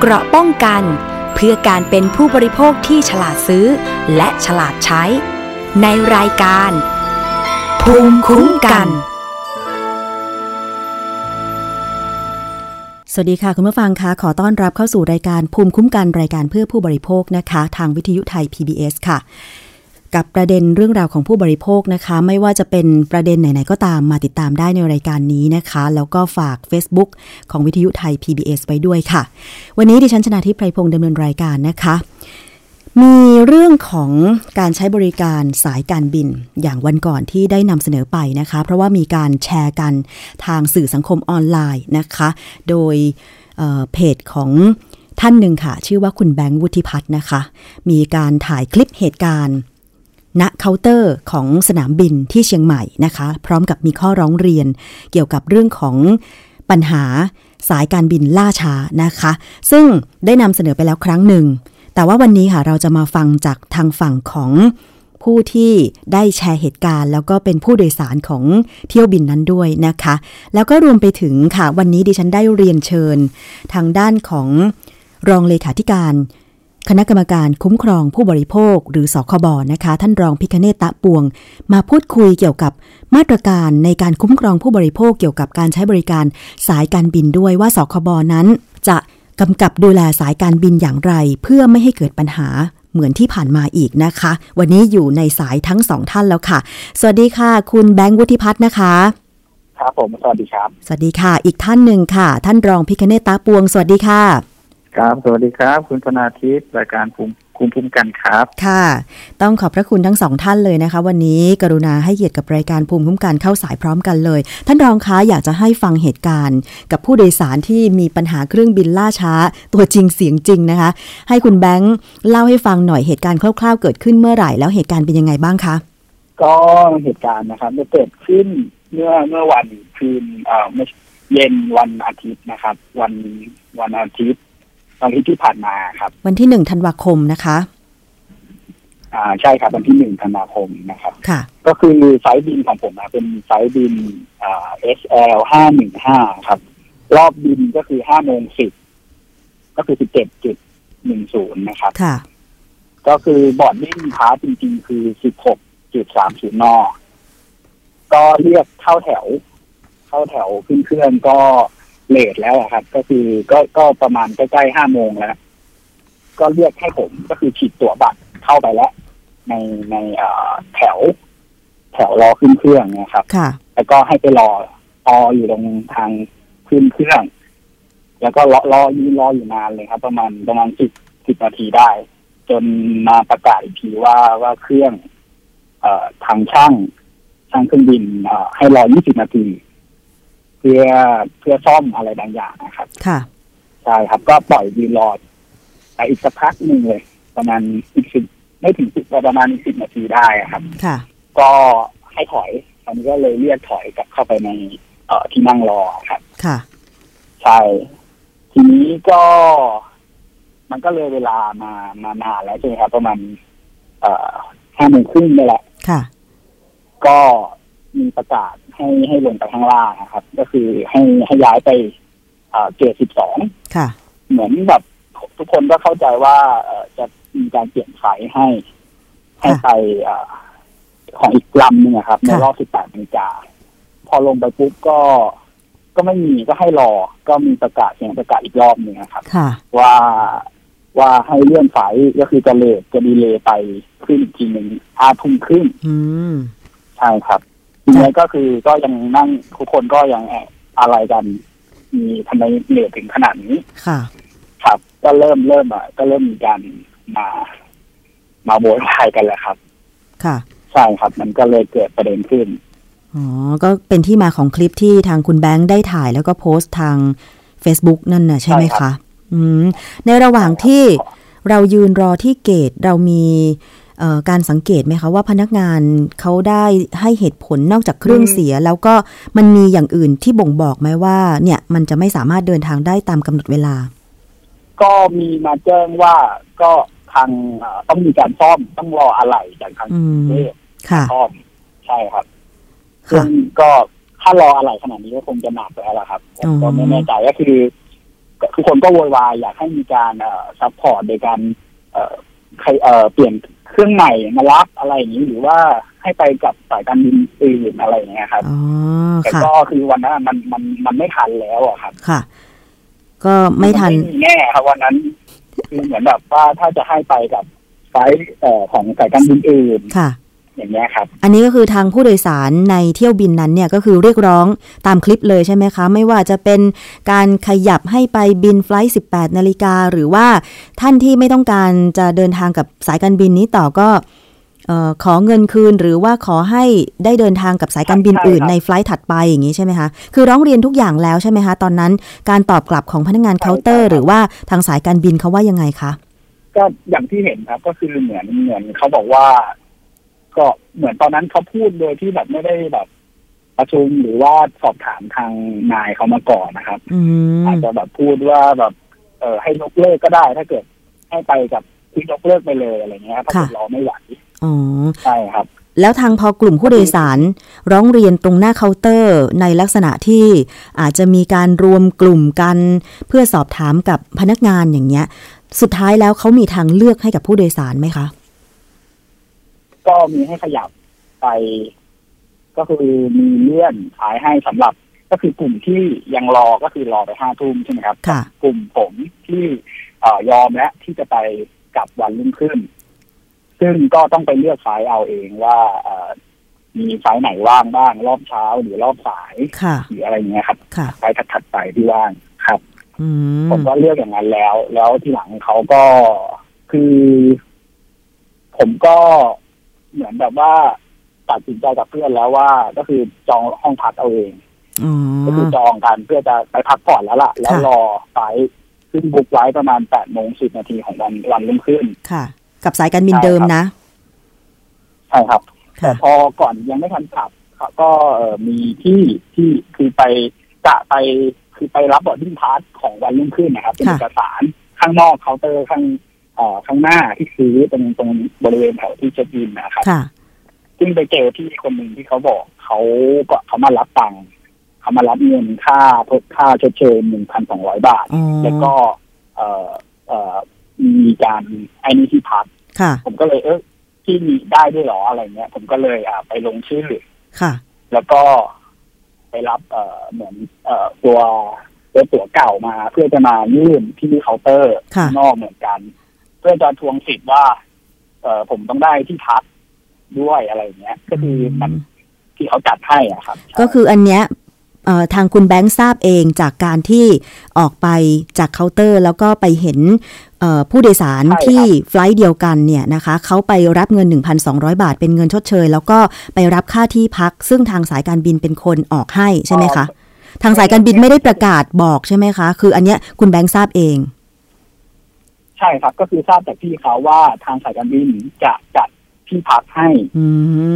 เกราะป้องกัน เพื่อการเป็นผู้บริโภคที่ฉลาดซื้อ และฉลาดใช้ ในรายการ ภูมิคุ้มกัน สวัสดีค่ะ คุณผู้ฟังคะขอต้อนรับเข้าสู่รายการภูมิคุ้มกันรายการเพื่อผู้บริโภคนะคะ ทางวิทยุไทย PBS ค่ะ กับประเด็นเรื่องราวของผู้บริโภคนะคะ ไม่ว่าจะเป็นประเด็นไหน ๆ ก็ตามมาติดตามได้ในรายการนี้นะคะ แล้วก็ฝาก Facebook ของวิทยุไทย PBS ไว้ด้วยค่ะ วันนี้ดิฉันชนะทิพไพรพงศ์ดำเนินรายการนะคะ มีเรื่องของการใช้บริการสายการบินอย่างวันก่อนที่ได้นำเสนอไปนะคะ เพราะว่ามีการแชร์กันทางสื่อสังคมออนไลน์นะคะ โดยเเพจของท่านหนึ่งค่ะ ชื่อว่าคุณแบงค์วุฒิพัฒน์นะคะ มีการถ่ายคลิปเหตุการณ์ ณเคาน์เตอร์ของสนามบินที่เชียงใหม่นะคะ พร้อมกับมีข้อร้องเรียนเกี่ยวกับเรื่องของปัญหาสายการบินล่าช้านะคะ ซึ่งได้นำเสนอไปแล้วครั้งหนึ่ง แต่ว่าวันนี้ค่ะเราจะมาฟังจากทางฝั่งของผู้ที่ได้แชร์เหตุการณ์ แล้วก็เป็นผู้โดยสารของเที่ยวบินนั้นด้วยนะคะ แล้วก็รวมไปถึงค่ะ วันนี้ดิฉันได้เรียนเชิญ ทางด้านของรองเลขาธิการ คณะกรรมการคุ้มครองผู้บริโภคหรือสคบนะคะ ท่านรองพิคเนตตะปวง มาพูดคุยเกี่ยวกับมาตรการในการคุ้มครองผู้บริโภคเกี่ยวกับการใช้บริการสายการบินด้วยว่าสคบนั้นจะกำกับดูแลสายการบินอย่างไร เพื่อไม่ให้เกิดปัญหาเหมือนที่ผ่านมาอีกนะคะ วันนี้อยู่ในสายทั้งสองท่านแล้วค่ะ สวัสดีค่ะ คุณแบงค์วุฒิพัฒน์นะคะ ครับผมสวัสดีครับ สวัสดีค่ะ อีกท่านหนึ่งค่ะ ท่านรองพิคเนตตาปวง สวัสดีค่ะ ครับ สวัสดีครับ คุณธนาทิพย์รายการภูมิคุ้มภูมิกันครับ ค่ะ ต้องขอบพระคุณทั้งสองท่านเลยนะคะ วันนี้กรุณาให้เกียรติกับรายการภูมิคุ้มกันเข้าสายพร้อมกันเลย ท่านรองคะอยากจะให้ฟังเหตุการณ์ กับผู้โดยสารที่มีปัญหาเครื่องบินล่าช้า ตัวจริงเสียงจริงนะคะ ให้คุณแบงค์เล่าให้ฟังหน่อยเหตุการณ์คร่าวๆ เกิดขึ้นเมื่อไหร่แล้วเหตุการณ์เป็นยังไงบ้างคะ ก็เหตุการณ์นะครับจะเกิดขึ้นเมื่อเมื่อวันคืนเอ่อไม่เย็นวันอาทิตย์นะครับ วันวันอาทิตย์ วันอาทิตย์ที่ผ่านมาครับ วันที่หนึ่งธันวาคมนะคะ อ่าใช่ครับวันที่หนึ่งธันวาคมนะครับ ค่ะ ก็คือไฟลต์บินของผมนะเป็นไฟลต์บินอ่า SL ห้าหนึ่งห้าครับ รอบบินก็คือห้าโมงสิบก็คือสิบเจ็ดจุดหนึ่งศูนย์นะครับ ค่ะ ก็คือ boarding pass จริงๆ คือ16.30นก็เรียกเข้าแถว เข้าแถวขึ้นเครื่องก็ เลทแล้วอะครับ ก็คือก็ก็ประมาณใกล้ๆห้าโมงแล้ว ก็เรียกให้ผมก็คือฉีดตั๋วบัตรเข้าไปแล้ว ในในเอ่อแถว แถวรอขึ้นเครื่องนะครับค่ะแล้วก็ให้ไปรอรออยู่ตรงทางขึ้นเครื่อง แล้วก็รอรอยืนรออยู่นานเลยครับ ประมาณประมาณสิบสิบนาทีได้ จนมาประกาศอีกทีว่าว่าเครื่อง เอ่อทางช่างช่างเครื่องบินเอ่อให้รอยี่สิบนาทีเพื่อเพื่อซ่อมอะไรบางอย่างนะครับ ค่ะ ใช่ครับ ก็ปล่อยยืนรอไปอีกสักพักหนึ่งเลย ประมาณอีกสิบไม่ถึงสิบประมาณสิบนาทีได้อะครับ ค่ะ ก็ให้ถอยตอนนี้ก็เลยเรียกถอยกลับเข้าไปในเอ่อที่นั่งรอครับ ค่ะ ใช่ ทีนี้ก็ มันก็เลยเวลามามานานแล้วใช่ไหมครับ ประมาณเอ่อห้าโมงครึ่งนี่แหละ ค่ะ ก็ มีประกาศให้ให้ลงไปข้างล่างนะครับ ก็คือให้ให้ย้ายไปเอ่อเกรดสิบสองค่ะเหมือนแบบทุกคนก็เข้าใจว่าเอ่อจะมีการเปลี่ยนไฟให้ ให้ไปเอ่อของอีกลำหนึ่งอะครับ ในรอบสิบแปดนาฬิกาพอลงไปปุ๊บก็ก็ไม่มีก็ให้รอ ก็มีประกาศเสียงประกาศอีกรอบหนึ่งนะครับค่ะว่าว่าให้เลื่อนไฟก็คือจะเลทจะดีเลย์ไปขึ้นอีกทีหนึ่งห้าทุ่มครึ่งอืมใช่ครับ ทีนี้ก็คือก็ยังนั่งทุกคนก็ยังแอบอะไรกัน มีทำไมเลทถึงขนาดนี้ค่ะ ครับ ก็เริ่มเริ่มอะก็เริ่มมีการมา มาโวยวายกันแหละครับ ค่ะใช่ครับ มันก็เลยเกิดประเด็นขึ้นอ๋อก็เป็นที่มาของคลิปที่ทางคุณแบงค์ได้ถ่ายแล้วก็โพสต์ทาง Facebook นั่นน่ะ ใช่ไหมใช่ครัคะบอืมในระหว่างที่เรายืนรอที่เกตเรามีเอ่อ การสังเกตไหมคะว่าพนักงานเขาได้ให้เหตุผลนอกจากเครื่องเสีย แล้วก็มันมีอย่างอื่นที่บ่งบอกไหมว่า เนี่ยมันจะไม่สามารถเดินทางได้ตามกำหนดเวลา ก็มีมาแจ้งว่าก็ทางเอ่อต้องมีการซ่อมต้องรออะไรจากทางอืมเทพค่ะซ่อมใช่ครับซึ่ค่ะงก็ถ้ารออะไรขนาดนี้ก็คงจะหนักแล้วล่ะครับผมก็อ๋อไม่แน่ใจก็คือก็ทุกคนก็โวยวายอยากให้มีการเอ่อซัพพอร์ตโดยการเอ่อใครเอ่อเปลี่ยน เครื่องใหม่มารับอะไรอย่างนี้หรือว่าให้ไปกับสายการบินอื่นอะไรอย่างเงี้ยครับอ๋อแต่ค่ะก็คือวันนั้นมันมันมันไม่ทันแล้วอะครับค่ะ ก็ไม่ทันไม่มีแน่ครับวันนั้นคือเหมือนแบบว่าถ้าจะให้ไปกับไฟล์เอ่อของสายการบินอื่น ค่ะ อย่างเงี้ยครับ อันนี้ก็คือทางผู้โดยสารในเที่ยวบินนั้นเนี่ยก็คือเรียกร้องตามคลิปเลยใช่ไหมคะ ไม่ว่าจะเป็นการขยับให้ไปบินไฟล์18 นาฬิกา หรือว่าท่านที่ไม่ต้องการจะเดินทางกับสายการบินนี้ต่อก็เอ่อขอเงินคืนหรือว่าขอให้ได้เดินทางกับสายการบินใช่อื่นครับในไฟล์ถัดไปอย่างนี้ใช่ไหมคะ คือร้องเรียนทุกอย่างแล้วใช่ไหมคะ ตอนนั้นการตอบกลับของพนักงานเคาน์เตอร์ หรือว่าทางสายการบินเขาว่ายังไงคะก็อย่างที่เห็นครับก็คือเหมือนเหมือนเขาบอกว่า ก็เหมือนตอนนั้นเขาพูดโดยที่แบบไม่ได้แบบประชุมหรือว่าสอบถามทางนายเขามาก่อนนะครับอืมอาจจะแบบพูดว่าแบบ เออให้ยกเลิกก็ได้ ถ้าเกิดให้ไปกับคือยกเลิกไปเลยอะไรเงี้ยถ้าเกิดรอไม่ไหวอ๋อใช่ครับ แล้วทางพอกลุ่มผู้โดยสาร ร้องเรียนตรงหน้าเคาน์เตอร์ในลักษณะที่อาจจะมีการรวมกลุ่มกัน เพื่อสอบถามกับพนักงานอย่างเงี้ย สุดท้ายแล้วเขามีทางเลือกให้กับผู้โดยสารไหมคะ ก็มีให้ขยับไปก็คือมีเลื่อนขายให้สำหรับ ก็คือกลุ่มที่ยังรอก็คือรอไปห้าทุ่มใช่ไหมครับค่ะกลุ่มผมที่เอ่อยอมและที่จะไปกลับวันรุ่งขึ้น ซึ่งก็ต้องไปเลือกไฟล์เอาเองว่าเอ่อมีไฟล์ไหนว่างบ้าง รอบเช้าหรือรอบสายค่ะหรืออะไรเงี้ยครับค่ะไฟล์ถัดๆไปที่ว่างครับอืมผมก็เลือกอย่างนั้นแล้ว แล้วทีหลังเขาก็คือ ผมก็ เหมือนแบบว่าตัดสินใจกับเพื่อนแล้วว่า ก็คือจองห้องพักเอาเองอ๋อก็คือจองกันเพื่อจะไปพักผ่อนแล้วล่ะ แล้วค่ะรอไฟล์ซึ่ง book ไว้ประมาณแปดโมงสิบนาทีของวันวันรุ่งขึ้นค่ะ กับสายการบินใช่เดิมครับนะใช่ครับ แต่ค่ะพอก่อนยังไม่ทันกลับเขาก็เอ่อมีที่ที่คือไปจะไปคือไปรับ boarding pass ของวันรุ่งขึ้นนะครับ เป็นค่ะเอกสารข้างนอกเคาน์เตอร์ข้างเอ่อ ข้างหน้าที่ซื้อตรงตรงบริเวณแถวที่เช็คอินนะครับค่ะซึ่งไปเจอที่คนหนึ่งที่เขาบอกเขาก็เขามารับตังค์เขามารับเงินค่าทดค่าชดเชยหนึ่งพันสองร้อยบาทอ๋อแล้วก็เอ่อเอ่อมีการไอ้นี่ที่พักค่ะผมก็เลยเออที่มีได้ด้วยเหรออะไรเงี้ย ผมก็เลยอ่าไปลงชื่อค่ะ แล้วก็ไปรับเอ่อเหมือนเอ่อตัวตัวตั๋วเก่ามาเพื่อจะมายื่นที่เคาน์เตอร์ค่ะข้างนอกเหมือนกันเพื่อจะทวงสิทธิ์ว่า เอ่อผมต้องได้ที่พักด้วยอะไรเงี้ย ก็คือมันที่เขาจัดให้อะครับ ก็คืออันเนี้ยเอ่อทางคุณแบงค์ทราบเองจากการที่ออกไปจากเคาน์เตอร์ แล้วก็ไปเห็นเอ่อผู้โดยสารที่ flight เดียวกันเนี่ยนะคะเขาไปรับเงิน 1,200 บาทเป็นเงินชดเชย แล้วก็ไปรับค่าที่พัก ซึ่งทางสายการบินเป็นคนออกให้ใช่ไหมคะ ทางสายการบินไม่ได้ประกาศบอกใช่ไหมคะ คืออันเนี้ยคุณแบงค์ทราบเอง ใช่ครับ ก็คือทราบจากพี่เขาว่าทางสายการบินจะจัดที่พักให้อื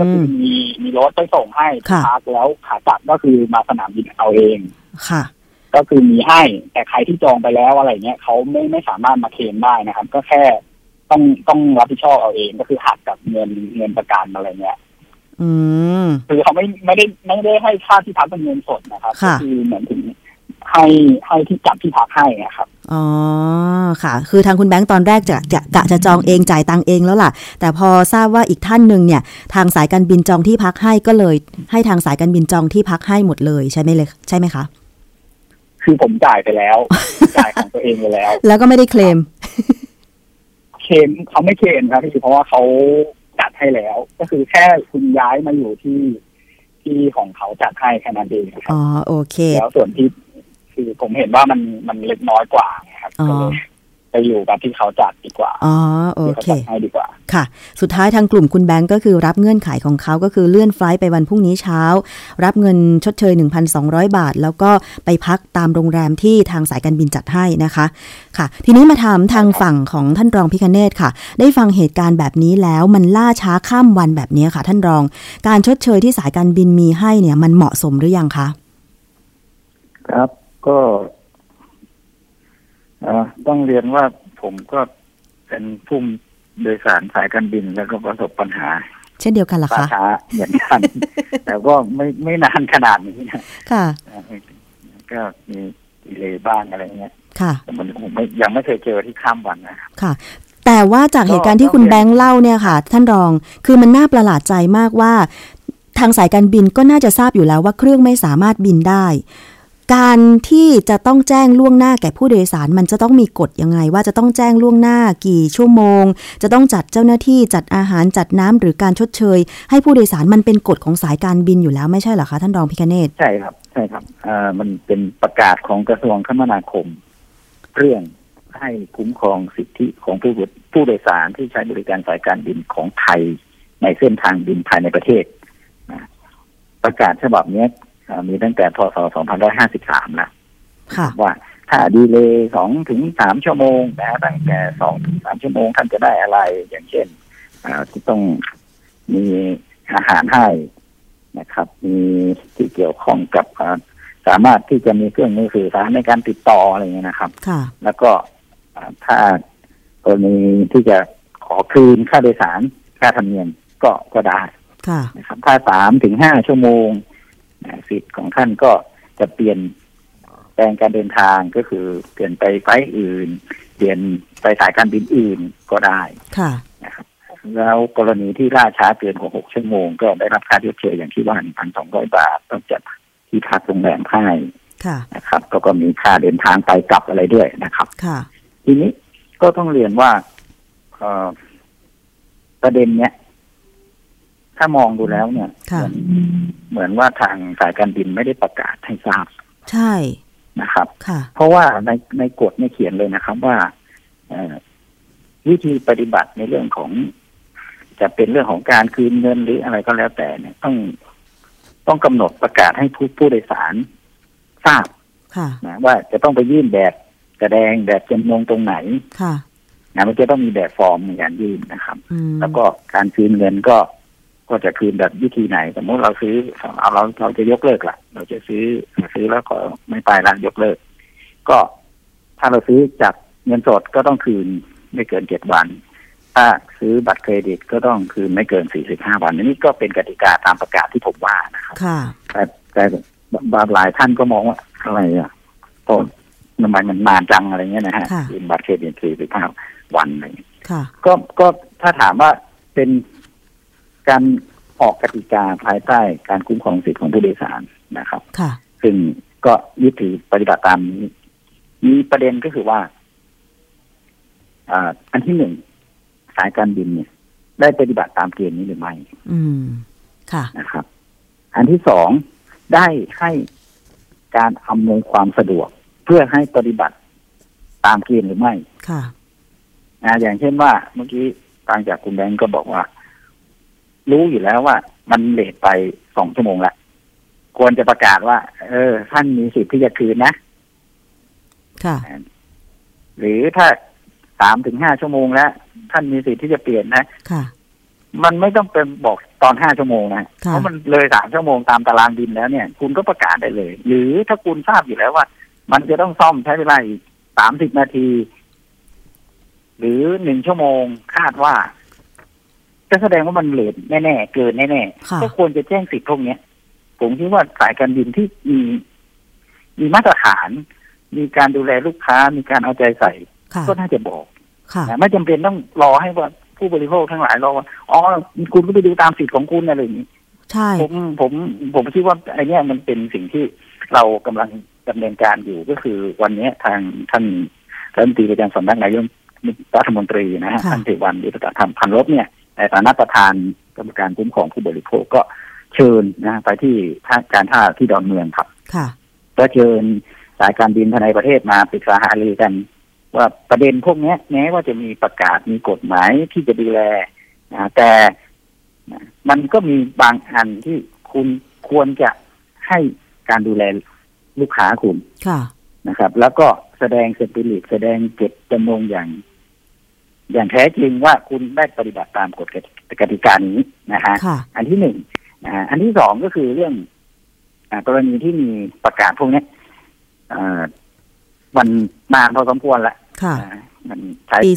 ก็คืมอมีมีรถไปส่งให้ที่ค่ะพักแล้วขากลับก็คือมาสนามบินเอาเองค่ะ ก็คือมีให้ แต่ใครที่จองไปแล้วอะไรเงี้ยเขาไม่ไม่สามารถมาเคลมได้นะครับ ก็แค่ต้องต้องรับผิดชอบเอาเองก็คือหักกับเงินเงินประกันอะไรเงี้ยอืมคือเขาไม่ไม่ได้ไม่ได้ให้ค่าที่พักเป็นเงินสดนะครับค่ะก็คือเหมือนถึง ให้ให้ที่จัดที่พักให้อะครับอ๋อค่ะ คือทางคุณแบงค์ตอนแรกจะจะกะจะจองเองจ่ายตังค์เองแล้วล่ะ แต่พอทราบว่าอีกท่านหนึ่งเนี่ย ทางสายการบินจองที่พักให้ก็เลย ให้ทางสายการบินจองที่พักให้หมดเลยใช่ไหมเลยใช่ไหมคะคือผมจ่ายไปแล้ว จ่ายของตัวเองไปแล้ว แล้วก็ไม่ได้เคลม เคลมเขาไม่เคลมครับพี่เพราะว่าเขาจัดให้แล้ว ก็คือแค่คุณย้ายมาอยู่ที่ที่ของเขาจัดให้แค่นั้นเองครัอ๋บอโอเค แล้วส่วนที่ คือผมเห็นว่ามันมันเล็กน้อยกว่าไงครับอ๋อก็เลยไปอยู่กับที่เขาจัดดีกว่าอ๋อโอที่เขาเคจัดให้ดีกว่าค่ะ สุดท้ายทางกลุ่มคุณแบงก์ก็คือรับเงื่อนไขของเขาก็คือเลื่อนไฟลท์ไปวันพรุ่งนี้เช้า รับเงินชดเชย 1,200 บาท แล้วก็ไปพักตามโรงแรมที่ทางสายการบินจัดให้นะคะค่ะ ทีนี้มาถามทางฝั่งของท่านรองพิคเนตค่ะ ได้ฟังเหตุการณ์แบบนี้แล้วมันล่าช้าข้ามวันแบบนี้ค่ะ ท่านรอง การชดเชยที่สายการบินมีให้เนี่ยมันเหมาะสมหรือยังคะครับ ก็เอ่อต้องเรียนว่าผมก็เป็นผู้โดยสารสายการบินแล้วก็ประสบปัญหา เช่นเดียวกันเหรอล่าคะช้าเหมือนกัน แต่ก็ไม่ไม่นานขนาดนี้นะค่ะ ก็มีดีเลย์บ้างอะไรเงี้ยค่ะแต่มันผมไม่ยังไม่เคยเจอที่ข้ามวันนะครับค่ะ แต่ว่าจากเหตุการณ์ที่คุณก็แบงค์เล่าเนี่ยค่ะ ท่านรองคือมันน่าประหลาดใจมากว่า ทางสายการบินก็น่าจะทราบอยู่แล้วว่าเครื่องไม่สามารถบินได้ การที่จะต้องแจ้งล่วงหน้าแก่ผู้โดยสารมันจะต้องมีกฎยังไง ว่าจะต้องแจ้งล่วงหน้ากี่ชั่วโมง จะต้องจัดเจ้าหน้าที่จัดอาหารจัดน้ำหรือการชดเชย ให้ผู้โดยสารมันเป็นกฎของสายการบินอยู่แล้วไม่ใช่เหรอคะท่านรองพิคเนตใช่ครับใช่ครับเอ่อมันเป็นประกาศของกระทรวงคมนาคม เรื่องให้คุ้มครองสิทธิของผู้ผู้โดยสารที่ใช้บริการสายการบินของไทยในเส้นทางบินภายในประเทศประกาศฉบับนี้ มีตั้งแต่พศ 2553แล้วค่ะว่าถ้าดีเลย์สองถึงสามชั่วโมงนะตั้งแต่สองถึงสามชั่วโมงท่านจะได้อะไร อย่างเช่นอ่าที่ต้องมีอาหารให้นะครับ มีที่เกี่ยวข้องกับอ่าสามารถที่จะมีเครื่องมือสื่อสารในการติดต่ออะไรอย่างเงี้ยนะครับค่ะแล้วก็อ่าถ้ากรณีที่จะขอคืนค่าโดยสารค่าธรรมเนียมก็ก็ได้ค่ะนะครับ ถ้าสามถึงห้าชั่วโมงนะ สิทธิ์ของท่านก็จะเปลี่ยนแปลงการเดินทางก็คือเปลี่ยนไปไฟล์อื่น เปลี่ยนไปสายการบินอื่นก็ได้ค่ะนะครับแล้วกรณีที่ล่าช้าเกินกว่าหกชั่วโมง ก็ได้รับค่าชดเชยอย่างที่ว่าหนึ่งพันสองร้อยบาทต้องจัดที่พักโรงแรมให้ค่ะนะครับแล้วก็มีค่าเดินทางไปกลับอะไรด้วยนะครับค่ะทีนี้ก็ต้องเรียนว่าเอ่อประเด็นเนี้ย ถ้ามองดูแล้วเนี่ยค่ะเหมือนเหมือนว่าทางสายการบินไม่ได้ประกาศให้ทราบ ใช่นะครับค่ะเพราะว่าในในกฎเนี่ยเขียนเลยนะครับว่าเอ่อวิธีปฏิบัติในเรื่องของ จะเป็นเรื่องของการคืนเงินหรืออะไรก็แล้วแต่เนี่ยต้องต้องกำหนดประกาศให้ผู้ผู้โดยสารทราบค่ะนะว่าจะต้องไปยื่นแบบแสดงแบบจำนงตรงไหนค่ะนะมันจะต้องมีแบบฟอร์มในการยื่นนะครับอืมแล้วก็การคืนเงินก็ ก็จะคืนแบบวิธีไหน สมมติเราซื้อเอาเราเราจะยกเลิกละเราจะซื้อซื้อแล้วก็ไม่ไปละยกเลิก ก็ถ้าเราซื้อจากเงินสดก็ต้องคืนไม่เกินเจ็ดวัน ถ้าซื้อบัตรเครดิตก็ต้องคืนไม่เกินสี่สิบห้าวันอันนี้ก็เป็นกติกาตามประกาศที่ผมว่านะครับค่ะแต่แต่บางหลายท่านก็มองว่าอะไรอะโอ้ทำไมมันนานจังอะไรเงี้ยนะฮะค่ะคืนบัตรเครดิตสี่สิบห้าวันอะไรเงี้ยค่ะก็ก็ถ้าถามว่าเป็น การออกกติกาภายใต้การคุ้มครองสิทธิของผู้โดยสารนะครับ ค่ะ ซึ่งก็ยึดถือปฏิบัติตามนี้มีประเด็นก็คือว่าอ่าอันที่หนึ่งสายการบินเนี่ย ได้ปฏิบัติตามเกณฑ์นี้หรือไม่ อืม ค่ะ นะครับ อันที่สองได้ให้การอำนวยความสะดวก เพื่อให้ปฏิบัติตามเกณฑ์หรือไม่ ค่ะนะอย่างเช่นว่าเมื่อกี้ฟังจากคุณแบงก์ก็บอกว่า รู้อยู่แล้วว่า มันเลทไปสองชั่วโมงละควรจะประกาศว่า เออ ท่านมีสิทธิ์ที่จะคืนนะ ค่ะ หรือถ้าสามถึงห้าชั่วโมงแล้ว ท่านมีสิทธิ์ที่จะเปลี่ยนนะ ค่ะ มันไม่ต้องเป็นบอกตอนห้าชั่วโมงนะค่ะเพราะมันเลยสามชั่วโมงตามตารางบินแล้วเนี่ย คุณก็ประกาศได้เลย หรือถ้าคุณทราบอยู่แล้วว่า มันจะต้องซ่อมใช้เวลาอีกสามสิบนาที หรือหนึ่งชั่วโมงคาดว่า จะแสดงว่ามันเลทแน่ๆเกินแน่ค่ะๆก็ควรจะแจ้งสิทธิ์พวกเนี้ยผมคิดว่าสายการบินที่มีมีมาตรฐาน มีการดูแลลูกค้ามีการเอาใจใส่ค่ะก็น่าจะบอกค่ะนะไม่จำเป็นต้องรอให้ว่าผู้บริโภคทั้งหลายรอว่าอ๋อคุณก็ไปดูตามสิทธิ์ของคุณอะไรอย่างนี้ใช่ผมผมผมคิดว่าไอเนี้ยมันเป็นสิ่งที่เรากำลังดำเนินการอยู่ก็คือวันเนี้ยทางท่านรัฐมนตรีประจำสำนักนายกรัฐมนตรีนะฮะท่านเทวันยุทธธรรมพันลบเนี่ย ในฐานะประธานกรรมการคุ้มครองผู้บริโภคก็เชิญนะไปที่ท่าการท่าที่ดอนเมืองครับ ค่ะ ก็เชิญสายการบินภายในประเทศมาปรึกษาหารือกัน ว่าประเด็นพวกเนี้ยแม้ว่าจะมีประกาศมีกฎหมายที่จะดูแลนะแต่นะมันก็มีบางอันที่คุณควรจะให้การดูแลลูกค้าคุณค่ะนะครับ แล้วก็แสดงสปิริตแสดงเจตจำนงอย่าง อย่างแท้จริงว่าคุณได้ปฏิบัติตามกฎกติกานี้นะฮะค่ะอันที่หนึ่งนะฮะอันที่สองก็คือเรื่องอากรณีที่มีประกาศพวกเนี้ยเอ่อมันนานพอสมควรแล้วค่ะนะมันใช้ปี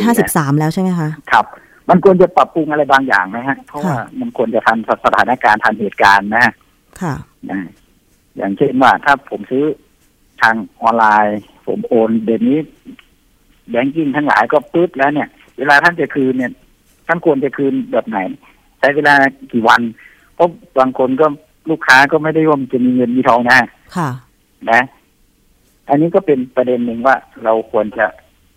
2553แล้วใช่ไหมคะครับ มันควรจะปรับปรุงอะไรบางอย่างไหมฮะ เพราะว่าค่ะมันควรจะทันสถานการณ์ทันเหตุการณ์นะฮะค่ะนะอย่างเช่นว่าถ้าผมซื้อทางออนไลน์ ผมโอนเดี๋ยวนี้ แบงกิ้งทั้งหลายก็ปึ๊บแล้วเนี่ย เวลาท่านจะคืนเนี่ยท่านควรจะคืนแบบไหนใช้เวลากี่วันเพราะบางคนก็ลูกค้าก็ไม่ได้ว่ามันจะมีเงินมีทองนะค่ะ นะ อันนี้ก็เป็นประเด็นหนึ่งว่าเราควรจะ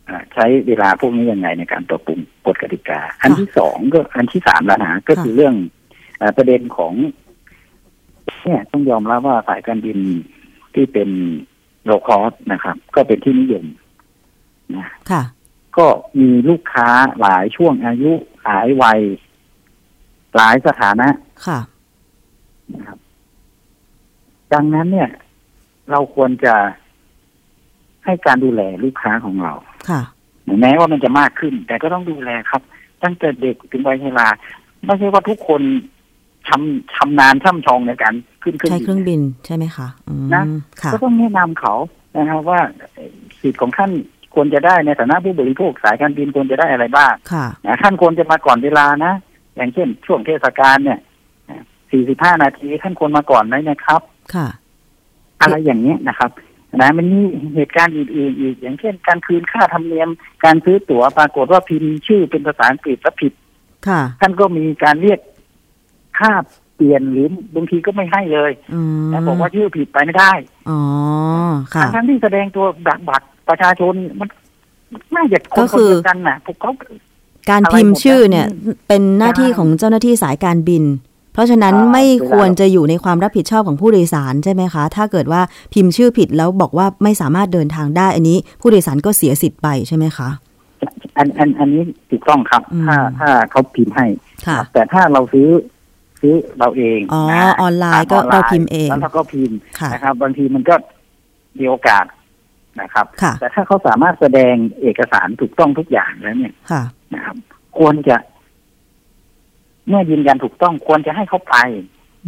อ่าใช้เวลาพวกนี้ยังไงในการปรับปรุงกฎกติกา อันที่สองก็อันที่สามแล้วนะก็คือเรื่องอาประเด็นของเนี่ยต้องยอมรับว่าสายการบินที่เป็นโลคอสนะครับ ก็เป็นที่นิยม นะค่ะ ก็มีลูกค้าหลายช่วงอายุหลายวัย หลายสถานะค่ะนะครับ ดังนั้นเนี่ย เราควรจะให้การดูแลลูกค้าของเรา ค่ะแม้ว่ามันจะมากขึ้น แต่ก็ต้องดูแลครับ ตั้งแต่เด็กถึงวัยชราไม่ใช่ว่าทุกคนชำชำนาญช่ำชองในการขึ้นเครื่องใช้บินเครื่องบินใช่ไหมคะอืมนะค่ะก็ต้องแนะนำเขานะครับว่าสิทธิ์ของท่าน ควรจะได้ในฐานะผู้บริโภคสายการบินควรจะได้อะไรบ้างค่ะนะท่านควรจะมาก่อนเวลานะ อย่างเช่น ช่วงเทศกาลเนี่ย45นาทีท่านควรมาก่อนไหมนะครับ ค่ะ อะไรอย่างเนี้ยนะครับนะมันมีเหตุการณ์อื่นๆอีก อย่างเช่น การคืนค่าธรรมเนียม การซื้อตั๋วปรากฏว่าพิมพ์ชื่อเป็นภาษาอังกฤษแล้วผิด ค่ะ ท่านก็มีการเรียกค่าเปลี่ยนหรือบางทีก็ไม่ให้เลยอืมแต่บอกว่าชื่อผิดไปไม่ได้ อ๋อ ค่ะทั้งๆที่แสดงตัวบัตรบัตร ประชาชนมันน่าจะคนก็คือนเดียวกันน่ะพวกเขาการอะไรพิมพ์หมดชื่อเนี่ยอืมเป็นหน้าที่ใช่ของเจ้าหน้าที่สายการบิน เพราะฉะนั้นใช่ไม่เวลาควรจะอยู่ในความรับผิดชอบของผู้โดยสารใช่ไหมคะ ถ้าเกิดว่าพิมพ์ชื่อผิดแล้วบอกว่าไม่สามารถเดินทางได้อันนี้ ผู้โดยสารก็เสียสิทธิ์ไปใช่ไหมคะอันอันอันนี้ถูกต้องครับอืมถ้าถ้าเขาพิมพ์ให้ค่ะแต่ถ้าเราซื้อซื้อเราเองอ๋อนะออนไลน์ก็ทงเราพิมพ์เองแล้วเราก็พิมพ์ค่ะนะครับ บางทีมันก็มีโอกาส นะครับค่ะแต่ถ้าเขาสามารถแสดงเอกสารถูกต้องทุกอย่างแล้วเนี่ยค่ะนะครับ ควรจะ เมื่อยืนยันถูกต้องควรจะให้เขาไป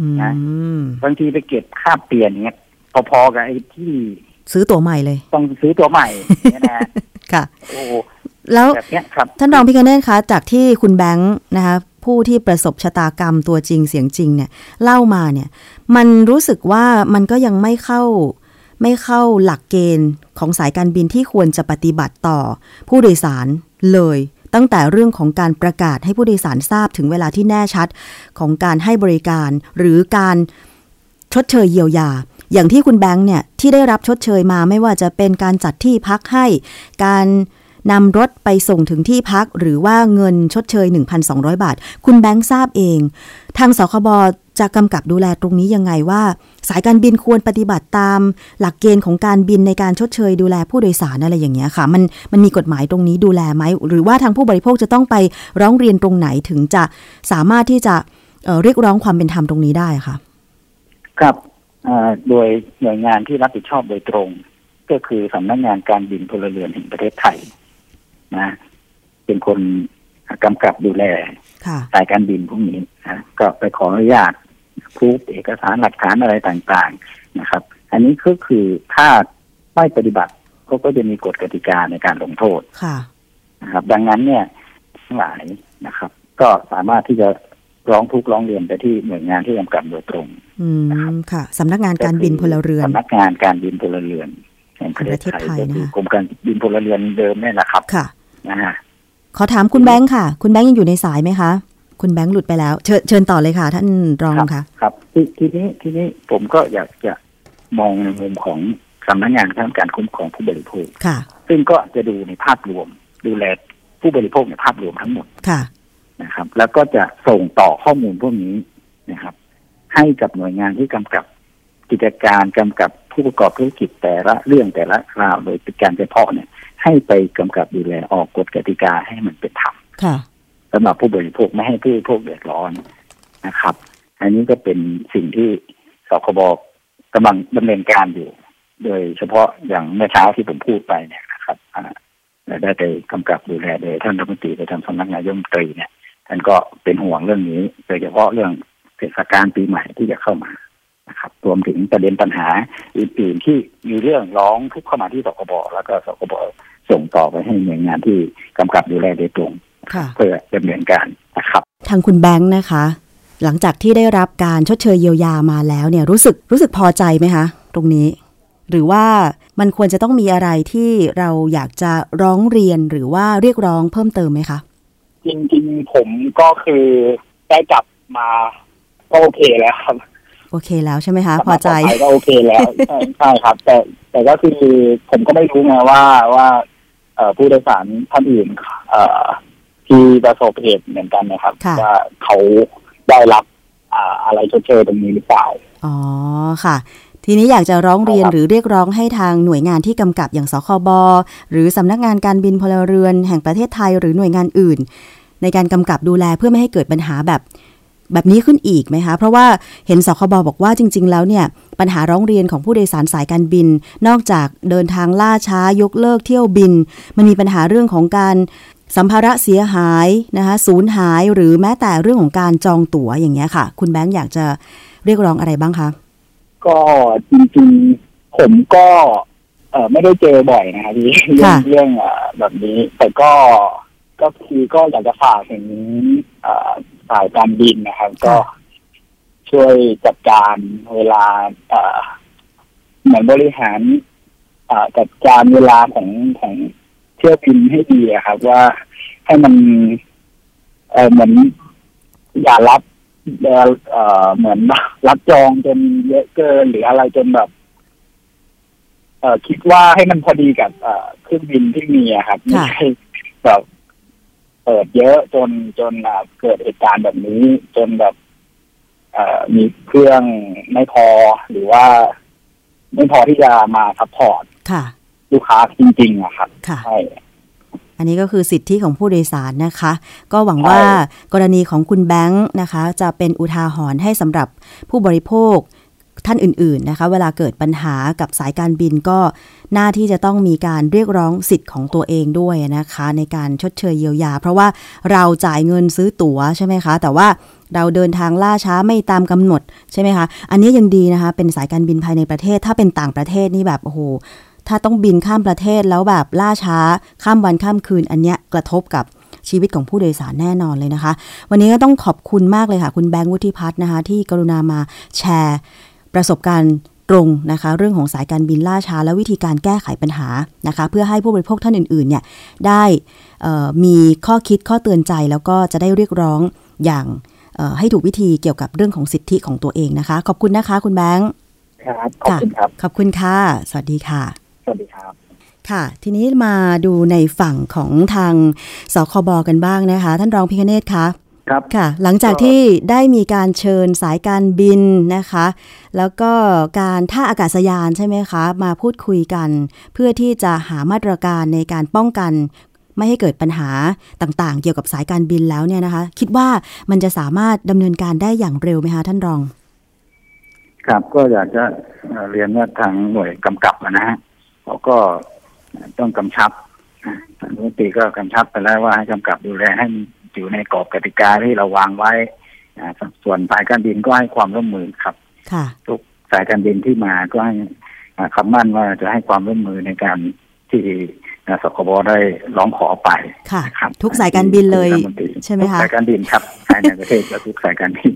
อืนะมบางทีไปเก็บค่าเปลี่ยนเงี้ยพอๆกับไอ้ที่ ซื้อตั๋วใหม่เลย ต้องซื้อตัวใหม่เนี่ยนะค่ะ โอ้แล้วแบบเนี้ยครับท่านรองพิคเนตคะ จากที่คุณแบงค์นะคะ ผู้ที่ประสบชะตากรรมตัวจริงเสียงจริงเนี่ย เล่ามาเนี่ย มันรู้สึกว่ามันก็ยังไม่เข้า ไม่เข้าหลักเกณฑ์ของสายการบินที่ควรจะปฏิบัติต่อ ผู้โดยสารเลย ตั้งแต่เรื่องของการประกาศให้ผู้โดยสารทราบถึงเวลาที่แน่ชัดของการให้บริการ หรือการชดเชยเยียวยา อย่างที่คุณแบงค์เนี่ยที่ได้รับชดเชยมาไม่ว่าจะเป็นการจัดที่พักให้ การนำรถไปส่งถึงที่พักหรือว่าเงินชดเชย 1,200 บาท คุณแบงค์ทราบเอง ทางสคบ จะกำกับดูแลตรงนี้ยังไงว่า สายการบินควรปฏิบัติตาม หลักเกณฑ์ของการบินในการชดเชยดูแลผู้โดยสารอะไรอย่างเงี้ยค่ะ มันมันมีกฎหมายตรงนี้ดูแลไหมหรือว่าทางผู้บริโภคจะต้องไปร้องเรียนตรงไหนถึงจะสามารถที่จะเอ่อเรียกร้องความเป็นธรรมตรงนี้ได้ค่ะ ครับอ่าโดยหน่วยงานที่รับผิดชอบโดยตรง ก็คือสำนักงานการบินพลเรือนแห่งประเทศไทยนะ เป็นคนกำกับดูแลค่ะสายการบินพวกนี้นะก็ไปขออนุญาต พูดเอกสารหลักฐานอะไรต่างๆนะครับ อันนี้ก็คือถ้าไม่ปฏิบัติก็ก็จะมีกฎกติกาในการลงโทษค่ะนะครับ ดังนั้นเนี่ยทั้งหลายนะครับ ก็สามารถที่จะร้องทุกข์ร้องเรียนไปที่หน่วยงานที่กำกับโดยตรงอืมค่ะสำนักงานการบินพลเรือนสำนักงานการบินพลเรือนแห่งประเทศไทยประเทศไทยก็นะคะคือกรมการบินพลเรือนเดิมนี่แหละครับ ค่ะนะฮะขอถามคุณแบงค์ค่ะ คุณแบงค์ยังอยู่ในสายไหมคะ คุณแบงค์หลุดไปแล้ว เชิญเชิญต่อเลยค่ะ ท่านรองครับค่ะ ครับททีนี้ทีนี้ผมก็อยากจะมองในมุมของสำนักงานข้าการคุ้มครองผู้บริโภคค่ะ ซึ่งก็จะดูในภาพรวม ดูแลผู้บริโภคในภาพรวมทั้งหมดค่ะนะครับ แล้วก็จะส่งต่อข้อมูลพวกนี้นะครับ ให้กับหน่วยงานที่กำกับกิจการกำกับผู้ประกอบธุรกิจแต่ละเรื่องแต่ละราวโดยเป็นการเฉพาะเนี่ย ให้ไปกำกับดูแลออกกฎกติกาให้มันเป็นธรรมค่ะ สำหรับผู้บริโภคไม่ให้ผู้บริโภคเดือดร้อนนะครับ อันนี้ก็เป็นสิ่งที่สคบกำลังดำเนินการอยู่ โดยเฉพาะอย่างเมื่อเช้าที่ผมพูดไปเนี่ยนะครับได้ไปกำกับดูแลโดยท่านรัฐมนตรีไปทำสำนักนายกรัฐมตรีเนี่ยท่านก็เป็นห่วงเรื่องนี้โดยเฉพาะเรื่องเทศกาลปีใหม่ที่จะเข้ามานะครับ รวมถึงประเด็นปัญหาอื่นๆที่มีเรื่องร้องทุกข์เข้ามาที่สคบแล้วก็สคบส่งต่อไปให้หน่วยงานที่กำกับดูแลโดยตรง เพื่อดำเนินการนะครับ ทางคุณแบงค์นะคะ หลังจากที่ได้รับการชดเชยเยียวยามาแล้วเนี่ยรู้สึกรู้สึกพอใจไหมคะ ตรงนี้ หรือว่ามันควรจะต้องมีอะไรที่เราอยากจะร้องเรียนหรือว่าเรียกร้องเพิ่มเติมไหมคะจริงๆผมก็คือได้กลับมาก็โอเคแล้วครับโอเคแล้วใช่ไหมคะ พอใจกลับมาปลดภัยก็โอเคแล้วใช่ใช่ครับ แต่แต่ก็คือผมก็ไม่รู้ไงว่าว่า เอ่อผู้โดยสารท่านอื่น เอ่อ ที่ประสบเหตุเหมือนกันนะครับค่ะว่าเขาได้รับอ่าอะไรชดเชยตรงนี้หรือเปล่า อ๋อค่ะ ทีนี้อยากจะร้องเรียนครับ หรือเรียกร้องให้ทางหน่วยงานที่กำกับอย่างสคบหรือสำนักงานการบินพลเรือนแห่งประเทศไทยหรือหน่วยงานอื่น ในการกำกับดูแลเพื่อไม่ให้เกิดปัญหาแบบ แบบนี้ขึ้นอีกไหมคะ เพราะว่าเห็นสคบบอกว่าจริง ๆ แล้วเนี่ย ปัญหาร้องเรียนของผู้โดยสารสายการบิน นอกจากเดินทางล่าช้ายกเลิกเที่ยวบิน มันมีปัญหาเรื่องของการ สัมภาระเสียหายนะคะสูญหายหรือแม้แต่เรื่องของการจองตั๋วอย่างเงี้ยค่ะ คุณแบงค์อยากจะเรียกร้องอะไรบ้างคะ ก็จริงๆผมก็เออไม่ได้เจอบ่อยนะครับพี่เรื่องค่ะเรื่องเอ่อแบบนี้ แต่ก็ก็คือก็อยากจะฝากถึงเอ่อสายการบินนะครับ ก็ช่วยจัดการเวลาเอ่อเหมือนบริหารเอ่อจัดการเวลาของของ เที่ยวบินให้ดีอะครับ ว่าให้มัน เออเหมือนอย่ารับเอ่อเอ่อเหมือนรับจองจนเยอะเกินหรืออะไรจนแบบ เอ่อคิดว่าให้มันพอดีกับ เอ่อเครื่องบินที่มีอะครับไม่ค่ะใช่แบบเปิดเยอะจนจนอะเกิดเหตุการณ์แบบนี้ จนแบบเอ่อมีเครื่องไม่พอหรือว่า ไม่พอที่จะมา support ค่ะ ลูกค้าจริงๆอะครับค่ะใช่อันนี้ก็คือสิทธิของผู้โดยสารนะคะ ก็หวังใช่ว่ากรณีของคุณแบงค์นะคะ จะเป็นอุทาหรณ์ให้สำหรับผู้บริโภคท่านอื่น ๆ นะคะ เวลาเกิดปัญหากับสายการบินก็หน้าที่จะต้องมีการเรียกร้องสิทธิ์ของตัวเองด้วยนะคะ ในการชดเชยเยียวยา เพราะว่าเราจ่ายเงินซื้อตั๋วใช่ไหมคะ แต่ว่าเราเดินทางล่าช้าไม่ตามกำหนดใช่ไหมคะ อันนี้ยังดีนะคะ เป็นสายการบินภายในประเทศ ถ้าเป็นต่างประเทศนี่แบบโอ้โห ถ้าต้องบินข้ามประเทศแล้วแบบล่าช้าข้ามวันข้ามคืน อันเนี้ยกระทบกับชีวิตของผู้โดยสารแน่นอนเลยนะคะ วันนี้ก็ต้องขอบคุณมากเลยค่ะ คุณแบงค์วุฒิพัฒน์นะคะ ที่กรุณามาแชร์ ประสบการณ์ตรงนะคะ เรื่องของสายการบินล่าช้า และวิธีการแก้ไขปัญหานะคะ เพื่อให้ผู้บริโภคท่านอื่นๆเนี่ยได้เอ่อมีข้อคิดข้อเตือนใจแล้วก็จะได้เรียกร้องอย่างเอ่อให้ถูกวิธีเกี่ยวกับเรื่องของสิทธิของตัวเองนะคะ ขอบคุณนะคะ คุณแบงค์ครับขอบคุณครับขอบคุณค่ะ สวัสดีค่ะ สวัสดีครับค่ะ ทีนี้มาดูในฝั่งของทางสคบกันบ้างนะคะ ท่านรองพิคเนตคะครับค่ะ หลังจากที่ได้มีการเชิญสายการบินนะคะ แล้วก็การท่าอากาศยานใช่ไหมคะ มาพูดคุยกัน เพื่อที่จะหามาตรการในการป้องกัน ไม่ให้เกิดปัญหาต่างๆ เกี่ยวกับสายการบินแล้วเนี่ยนะคะ คิดว่ามันจะสามารถดำเนินการได้อย่างเร็วไหมคะท่านรอง ครับก็อยากจะเอ่อเรียนว่าทางหน่วยกำกับอะนะฮะ เขาก็ต้องกำชับอะทางรัฐมนตรีก็กำชับไปแล้วว่าให้กำกับดูแลให้มันอยู่ในกรอบกติกาที่เราวางไว้อ่าส่วนสายการบินก็ให้ความร่วมมือครับค่ะทุกสายการบินที่มาก็ให้อ่าคำมั่นว่าจะให้ความร่วมมือในการที่อ่าสคบได้ร้องขอไปค่ะครับ ทุกสายการบินเลยที่รัฐมนตรีใช่ไหมคะทุกสายการบินครับภายในประเทศและทุกสายการบิน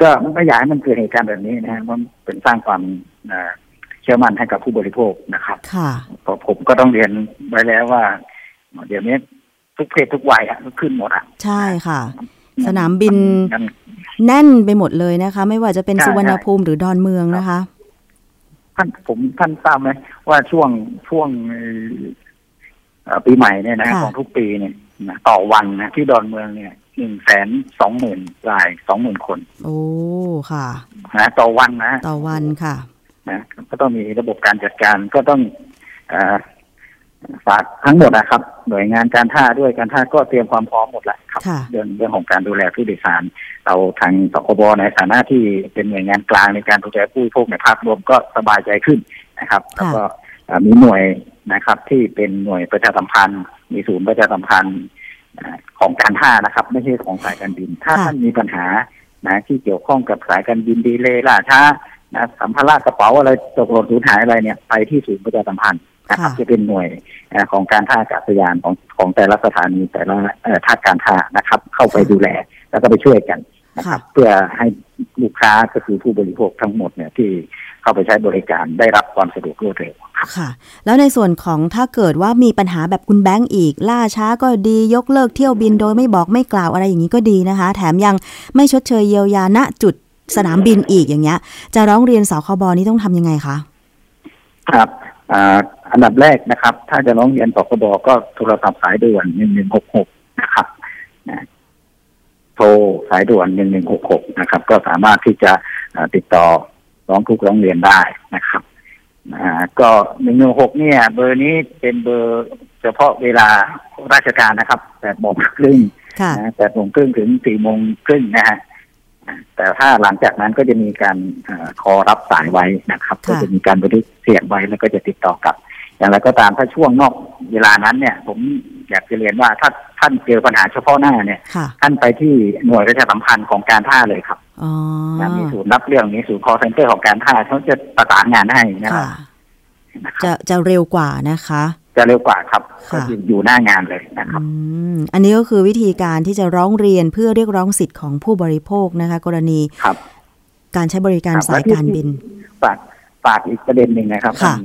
ก็ไม่อยากให้มันเกิดเหตุการณ์แบบนี้นะฮะมันเป็นสร้างความเอ่อเชื่อมั่นให้กับผู้บริโภคนะครับค่ะเพราะผมก็ต้องเรียนไว้แล้วว่า เดี๋ยวนี้ทุกเพศทุกวัยอะขึ้นหมดอะใช่ค่ะ สนามบินมันแน่นไปหมดเลยนะคะ ไม่ว่าจะเป็นใช่สุวรรณภูมิหรือดอนเมืองนะคะ ท่านผมท่านทราบไหมว่าช่วงช่วงเอ่อปีใหม่เนี่ยนะค่ะของทุกปีเนี่ยนะต่อวันนะที่ดอนเมืองเนี่ยหนึ่งแสนสองหมื่นรายสองหมื่นคน โอ้ค่ะนะต่อวันนะ ต่อวันค่ะ นะก็ต้องมีระบบการจัดการก็ต้องเออฝากทั้งหมดนะครับ หน่วยงานการท่าด้วยการท่าก็เตรียมความพร้อมหมดแล้วครับค่ะเรื่องเรื่องของการดูแลผู้โดยสาร เราทางสคบในฐานะที่เป็นหน่วยงานกลางในการดูแลผู้บริโภคในภาพรวมก็สบายใจขึ้นนะครับแล้วก็เอ่อมีหน่วยนะครับ ที่เป็นหน่วยประชาสัมพันธ์ มีศูนย์ประชาสัมพันธ์เอ่อของการท่านะครับ ไม่ใช่ของสายการบิน ถ้าค่ะท่านมีปัญหานะที่เกี่ยวข้องกับสายการบินดีเลยล่าช้า นะสัมภาระกระเป๋าอะไรตกหล่นสูญหายอะไรเนี่ยไปที่ศูนย์ประชาสัมพันธ์นะครับค่ะจะเป็นหน่วยเอ่อของการท่าอากาศยานของของแต่ละสถานีแต่ละเอ่อท่าการท่านะครับ เข้าไปดูแลแล้วก็ไปช่วยกันนะครับเพื่อให้ลูกค้าก็คือผู้บริโภคทั้งหมดเนี่ยที่เข้าไปใช้บริการได้รับความสะดวกรวดเร็วครับค่ะ แล้วในส่วนของถ้าเกิดว่ามีปัญหาแบบคุณแบงก์อีก ล่าช้าก็ดียกเลิกเที่ยวบินโดยไม่บอกไม่กล่าวอะไรอย่างนี้ก็ดีนะคะ แถมยังไม่ชดเชยเยียวยาณจุด สนามบินอีกอย่างเงี้ย จะร้องเรียนสคบนี่ต้องทำยังไงคะครับอ่าอันดับแรกนะครับ ถ้าจะร้องเรียนสคบก็โทรศัพท์สายด่วนหนึ่งหนึ่งหกหกนะครับนะโทรสายด่วนหนึ่งหนึ่งหกหกนะครับ ก็สามารถที่จะอ่าติดต่อร้องทุกข์ร้องเรียนได้นะครับอ่าก็หนึ่งหนึ่งหกเนี่ย เบอร์นี้เป็นเบอร์เฉพาะเวลาราชการนะครับแปดโมงครึ่งค่ะนะแปดโมงครึ่งถึงสี่โมงครึ่งนะฮะอ่า แต่ถ้าหลังจากนั้นก็จะมีการเออคอรับสายไว้นะครับค่ะก็จะมีการบันทึกเสียงไว้แล้วก็จะติดต่อกลับ อย่างไรก็ตามถ้าช่วงนอกเวลานั้นเนี่ย ผมอยากจะเรียนว่าถ้าท่านเจอปัญหาเฉพาะหน้าเนี่ยค่ะท่านไปที่หน่วยประชาสัมพันธ์ของการท่าเลยครับอ๋อนะมีศูนย์รับเรื่องมีศูนย์ call center ของการท่าเขาจะประสานงานให้นะครัค่ะบนะครับจะจะเร็วกว่านะคะ จะเร็วกว่าครับค่ะก็อยู่อยู่หน้างานเลยนะครับอืมอันนี้ก็คือวิธีการที่จะร้องเรียนเพื่อเรียกร้องสิทธิ์ของผู้บริโภคนะคะ กรณีครับ การใช้บริการครับสายการบินฝากฝากอีกประเด็นหนึ่งนะครับค่ะท่าน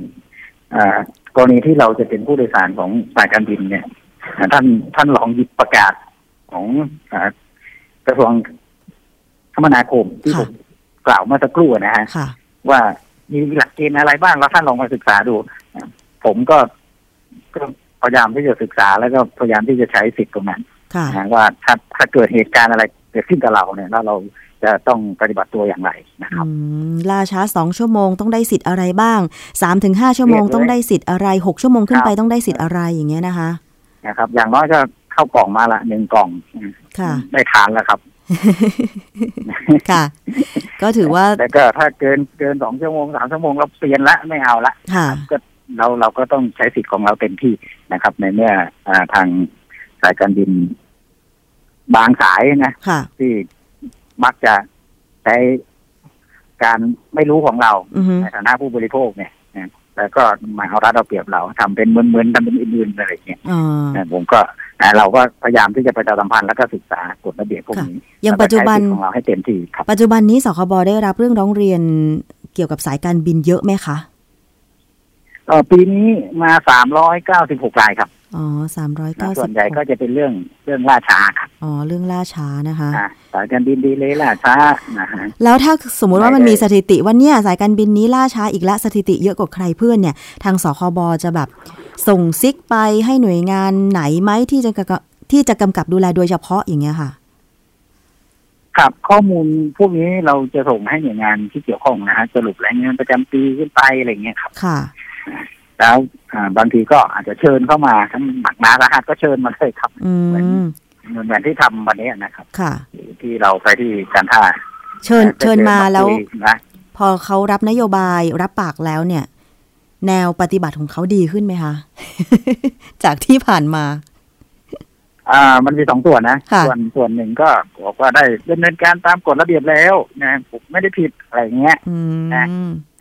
อ่ากรณีที่เราจะเป็นผู้โดยสารของสายการบินเนี่ยอ่าท่านท่านลองหยิบประกาศของอ่ากระทรวงคมนาคมที่ผมกล่าวเมื่อสักครู่นะฮะค่ะว่ามีหลักเกณฑ์อะไรบ้างแล้วท่านลองมาศึกษาดูอ่าผมก็ ก็พยายามที่จะศึกษาแล้วก็พยายามที่จะใช้สิทธิ์ตรงนั้นค่ะนะว่าถ้าถ้าเกิดเหตุการณ์อะไรเกิดขึ้นกับเราเนี่ยแล้วเราจะต้องปฏิบัติตัวอย่างไรนะครับอืมล่าช้าสองชั่วโมงต้องได้สิทธิ์อะไรบ้างสามถึงห้าชั่วโมงเรียกเลยต้องได้สิทธิ์อะไรหกชั่วโมงขึ้นไปครับต้องได้สิทธิ์อะไรอย่างเงี้ยนะคะนะครับ อย่างน้อยก็เข้ากล่องมาละหนึ่งกล่องค่ะได้ทานแล้วครับค่ะ ก็ถือว่าแล้วก็ถ้าเกินเกินสองชั่วโมงสามชั่วโมงเราเปลี่ยนละไม่เอาละค่ะก็ เราเราก็ต้องใช้สิทธิ์ของเราเต็มที่นะครับ ในเมื่ออ่าทางสายการบิน บางสายนะค่ะที่มักจะใช้การไม่รู้ของเราอือฮึในฐานะผู้บริโภคเนี่ยนะแล้วก็มาเอารัดเอาเปรียบเราทำเป็นเหมือนๆทำเป็นอื่นๆอะไรอย่างเงี้ยอ๋อนะผมก็อ่าเราก็พยายามที่จะประชาสัมพันธ์แล้วก็ศึกษากฎระเบียบพวกนี้อย่างปัจจุบันแล้วก็ใช้สิทธิ์ของเราให้เต็มที่ครับปัจจุบันนี้สคบได้รับเรื่องร้องเรียนเกี่ยวกับสายการบินเยอะไหมคะ เอ่อปีนี้มาสามร้อยเก้าสิบหกรายครับอ๋อสามร้อยนะเก้าส่สิวบนใหญ่ก็จะเป็นเรื่องเรื่องล่าช้าครับอ๋อเรื่องล่าช้านะคะ อ่าสายการบินดีเลยล่าช้านะฮะ แล้วถ้าสมมุติว่ามันไม่ได้มีสถิติว่าเนี่ยสายการบินนี้ล่าช้าอีกละสถิติเยอะกว่าใครเพื่อนเนี่ย ทางสคบจะแบบส่งซิกไปให้หน่วยงานไหนไหมที่จะกำกับที่จะกำกับดูแลโดยเฉพาะอย่างเงี้ยค่ะ ครับข้อมูลพวกนี้เราจะส่งให้หน่วยงานที่เกี่ยวข้องนะฮะสรุปรายงานประจำปีขึ้นไปอะไรอย่างเงี้ยครับ ค่ะ แล้วอ่าบางทีก็อาจจะเชิญเข้ามาทั้งหนักหนาสาหัสก็เชิญมาเลยครับอืมเหมือนเหมือนที่ทำวันนี้นะครับ ค่ะ ที่เราไปที่การท่า เชิญเชิญมาแล้วคุยนะพอเขารับนโยบายรับปากแล้วเนี่ย แนวปฏิบัติของเขาดีขึ้นไหมคะ จากที่ผ่านมา อ่ามันมีสองส่วนนะ ค่ะ ส่วนส่วนหนึ่งก็บอกว่าได้ดำเนินการตามกฎระเบียบแล้วนะผมไม่ได้ผิดอะไรเงี้ย อืมนะ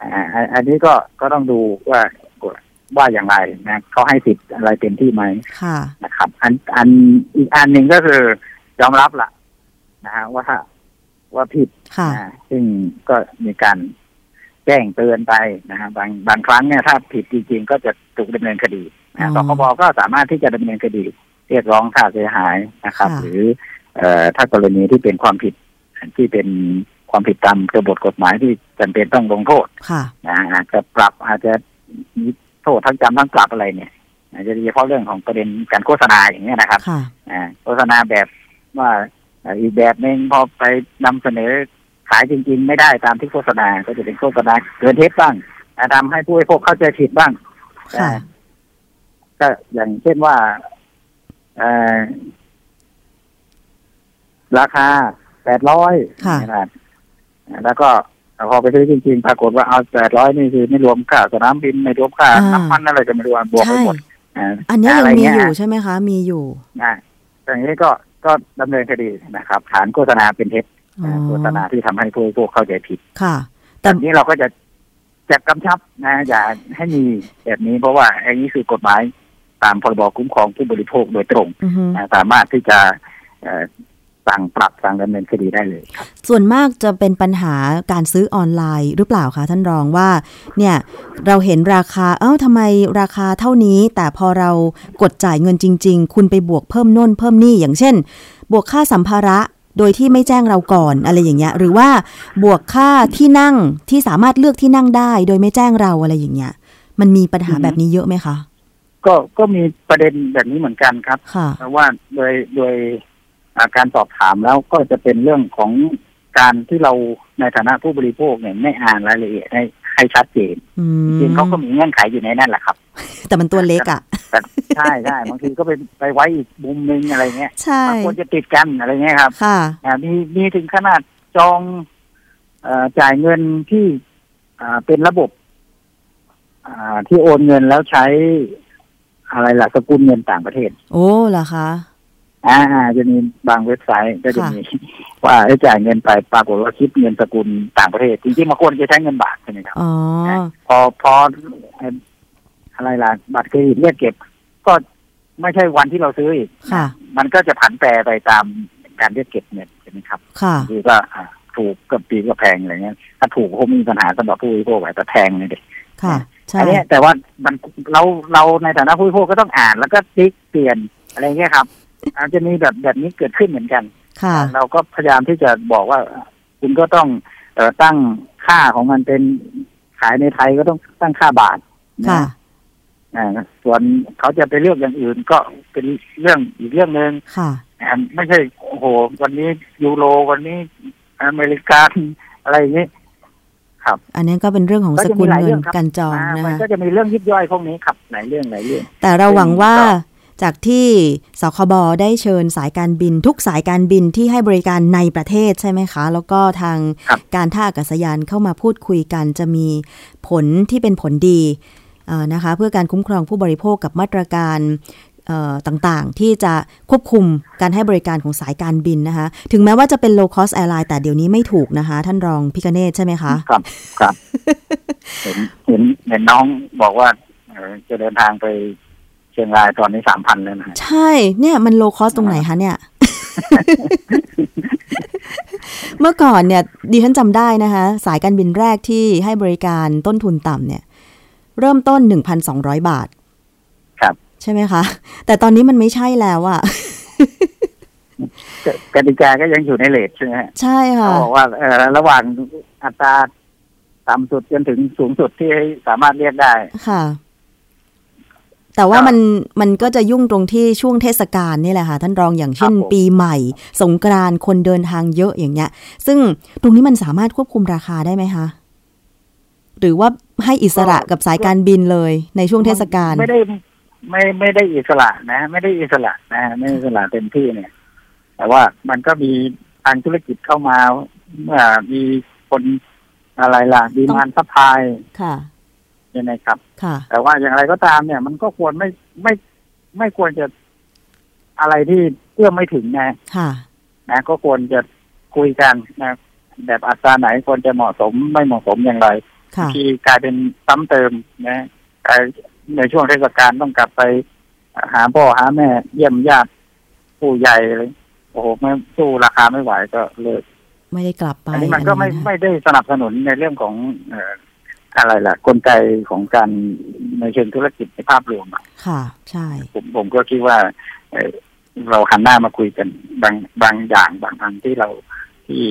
อ่าอันอันนี้ก็ก็ต้องดูว่ากฎว่าอย่างไรนะเขาให้สิทธิ์อะไรเต็มที่ไหมค่ะ นะครับ อันอันอีกอันหนึ่งก็คือยอมรับละนะฮะว่าว่าผิด ค่ะนะซึ่งก็มีการแจ้งเตือนไปนะฮะบางบางครั้งเนี่ยถ้าผิดจริงๆ ก็จะถูกดำเนินคดีอ๋อนะสคบก็สามารถที่จะดำเนินคดี เรียกร้องค่าเสียหายนะครับค่ะหรือเอ่อถ้ากรณีที่เป็นความผิดที่เป็นความผิดตามกระบวนกฎหมายที่จำเป็นต้องลงโทษค่ะนะอาจจะปรับอาจจะมีโทษทั้งจำทั้งปรับอะไรเนี่ยอาจจะโดยเฉพาะเรื่องของประเด็นการโฆษณาอย่างเงี้ยนะครับค่ะอ่าโฆษณาแบบว่าอ่าอีกแบบหนึ่งพอไปนำเสนอขายจริง ๆ ไม่ได้ตามที่โฆษณา ก็จะเป็นโฆษณาเกินเท็จบ้างอ่าทำให้ผู้บริโภคเข้าใจผิดบ้างค่ะก็อย่างเช่นว่าเอ่อ ราคาแปดร้อยค่ะนะครับแล้วก็พอไปซื้อจริงๆ ปรากฏว่าเอาแปดร้อยนี่คือไม่รวมค่าสนามบินไม่รวมค่าอ่าน้ำมันอะไรก็ไม่รวมบวกไปใช่หมดอ่าอันเนี้ยยังะไรมีเอยู่ใช่ไหมคะ มีอยู่นะอย่างนี้ก็ก็ดำเนินคดีนะครับ ฐานโฆษณาเป็นเท็จอ๋อโฆษณาที่ทำให้ผู้บริโภคเข้าใจผิดค่ะแต่แต่นี้เราก็จะจะกำชับนะอย่าให้มีแบบนี้เพราะว่าอันนี้คือกฎหมาย ตามพรบคุ้มครองผู้บริโภคโดยตรงอือฮึนะสามารถที่จะเอ่อสั่งปรับสั่งดำเนินคดีได้เลยครับส่วนมากจะเป็นปัญหาการซื้อออนไลน์หรือเปล่าคะท่านรองว่า เนี่ยเราเห็นราคา เอ้าทำไมราคาเท่านี้ แต่พอเรากดจ่ายเงินจริง ๆ คุณไปบวกเพิ่มโน่นเพิ่มนี่อย่างเช่น บวกค่าสัมภาระโดยที่ไม่แจ้งเราก่อนอะไรอย่างเงี้ย หรือว่าบวกค่าที่นั่งที่สามารถเลือกที่นั่งได้ โดยไม่แจ้งเราอะไรอย่างเงี้ย มันมีปัญหาอือฮึแบบนี้เยอะไหมคะ ก็ก็มีประเด็นแบบนี้เหมือนกันครับค่ะเพราะว่าโดยโดยอ่าการสอบถามแล้วก็จะเป็นเรื่องของการที่เราในฐานะผู้บริโภคเนี่ยไม่อ่านรายละเอียดให้ให้ชัดเจนอืมจริงๆเขาก็มีเงื่อนไขอยู่ในนั่นแหละครับ แต่มันตัวเล็กอะแต่ใช่ใช่บางทีก็ไปไปไว้อีกมุมนึงอะไรเงี้ยใช่มันควรจะติดกันอะไรเงี้ยครับค่ะอ่ามีมีถึงขนาดจองเอ่อจ่ายเงินที่อ่าเป็นระบบอ่าที่โอนเงินแล้วใช้ อะไรล่ะสกุลเงินต่างประเทศ โอ้เหรอคะอ่าจะมีบางเว็บไซต์ก็จะค่ะมีว่าให้จ่ายเงินไปปรากฏว่าคิดเงินสกุลต่างประเทศจริงๆมันควรจะใช้เงินบาทใช่ไหมครับอ๋อพอพอเอ่ออะไรล่ะบัตรเครดิตเรียกเก็บ ก็ไม่ใช่วันที่เราซื้ออีกค่ะมันก็จะผันแปรไปตามการเรียกเก็บเงินใช่ไหมครับค่ะคือก็อ่าถูกกับปีก็แพงอะไรเงี้ยถ้าถูกก็คงมีปัญหาสำหรับผู้บริโภคแต่แพงเลยเด็ค่ะใช่ อันเนี้ยแต่ว่ามันเราเราในฐานะผู้บริโภคก็ต้องอ่านแล้วก็ติ๊กเปลี่ยนอะไรเงี้ยครับ อาจจะมีแบบแบบนี้เกิดขึ้นเหมือนกันค่ะเราก็พยายามที่จะบอกว่า คุณก็ต้องเอ่อตั้งค่าของมันเป็นขายในไทยก็ต้องตั้งค่าบาทนะค่ะอ่าส่วนเขาจะไปเลือกอย่างอื่นก็เป็นเรื่องอีกเรื่องหนึ่งค่ะอ่าไม่ใช่โอ้โห วันนี้ยูโรวันนี้อเมริกันอะไรอย่างนี้ อันนี้ก็เป็นเรื่องของก็สจะมีกุลหลายเงิเรื่นองครับการจองอ่านะมันคะก็จะมีเรื่องยิบย่อยพวกนี้ครับหลายเรื่องหลายเรื่อง แต่เราหวังว่าก็จากที่สคบได้เชิญสายการบิน ทุกสายการบินที่ให้บริการในประเทศใช่ไหมคะ แล้วก็ทางครับการท่าอากาศยานเข้ามาพูดคุยกันจะมีผลที่เป็นผลดีเอ่อนะคะเพื่อการคุ้มครองผู้บริโภคกับมาตรการเอ่อ ต่างๆ ที่จะควบคุมการให้บริการของสายการบินนะคะ ถึงแม้ว่าจะเป็น low cost airline แต่เดี๋ยวนี้ไม่ถูกนะคะ ท่านรองพิกเนตใช่ไหมคะ ครับครับเห็นเห็นเห็นน้องบอกว่าเอ่อจะเดินทางไปเชียงรายตอนนี้สามพันแล้วนะฮะใช่ เนี่ยมัน low cost ตรงไหนคะเนี่ยเมื่อก่อนเนี่ยดิฉันจำได้นะคะ สายการบินแรกที่ให้บริการต้นทุนต่ำเนี่ย เริ่มต้น 1,200 บาทครับ ใช่ไหมคะ แต่ตอนนี้มันไม่ใช่แล้วอะกกติกาก็ยังอยู่ในเลทใช่ไหมฮะใช่เขาค่ะบอกว่าเอ่อระหว่างอัตราต่ำสุดจนถึงสูงสุดที่สามารถเรียกได้ค่ะ แต่ว่าครับมันมันก็จะยุ่งตรงที่ช่วงเทศกาลนี่แหละค่ะท่านรองอย่างเช่นครับผมปีใหม่ สงกรานต์คนเดินทางเยอะอย่างเงี้ย ซึ่งตรงนี้มันสามารถควบคุมราคาได้ไหมคะหรือว่าให้อิสระกับสายการบินเลยในช่วงเทศกาลไม่ได้ ไม่ไม่ได้อิสระนะ ไม่ได้อิสระนะไม่ได้อิสระเต็มที่เนี่ย แต่ว่ามันก็มีทางธุรกิจเข้ามาเมื่อมีคนอะไรล่ะ demand supply ค่ะใช่ไหมครับค่ะแต่ว่าอย่างไรก็ตามเนี่ย มันก็ควรไม่ไม่ไม่ควรจะอะไรที่เอื้อมไม่ถึงนะค่ะ นะ ก็ควรจะคุยกันนะแบบอัตราไหนควรจะเหมาะสมไม่เหมาะสมอย่างไรค่ะที่กลายเป็นซ้ำเติมนะกลาย ในช่วงเทศกาลต้องกลับไปหาพ่อหาแม่ เยี่ยมญาติผู้ใหญ่เลยโอ้โหไม่สู้ราคาไม่ไหวก็เลิกไม่ได้กลับไปอันนี้มันก็ไม่อัะไม่ได้สนับสนุนในเรื่องของเอ่ออะไรล่ะ กลไกของการในเชิงธุรกิจในภาพรวมอะค่ะ ใช่ ผมผมก็คิดว่าเอ่อเราหันหน้ามาคุยกันบางบางอย่างบางอันที่เราที่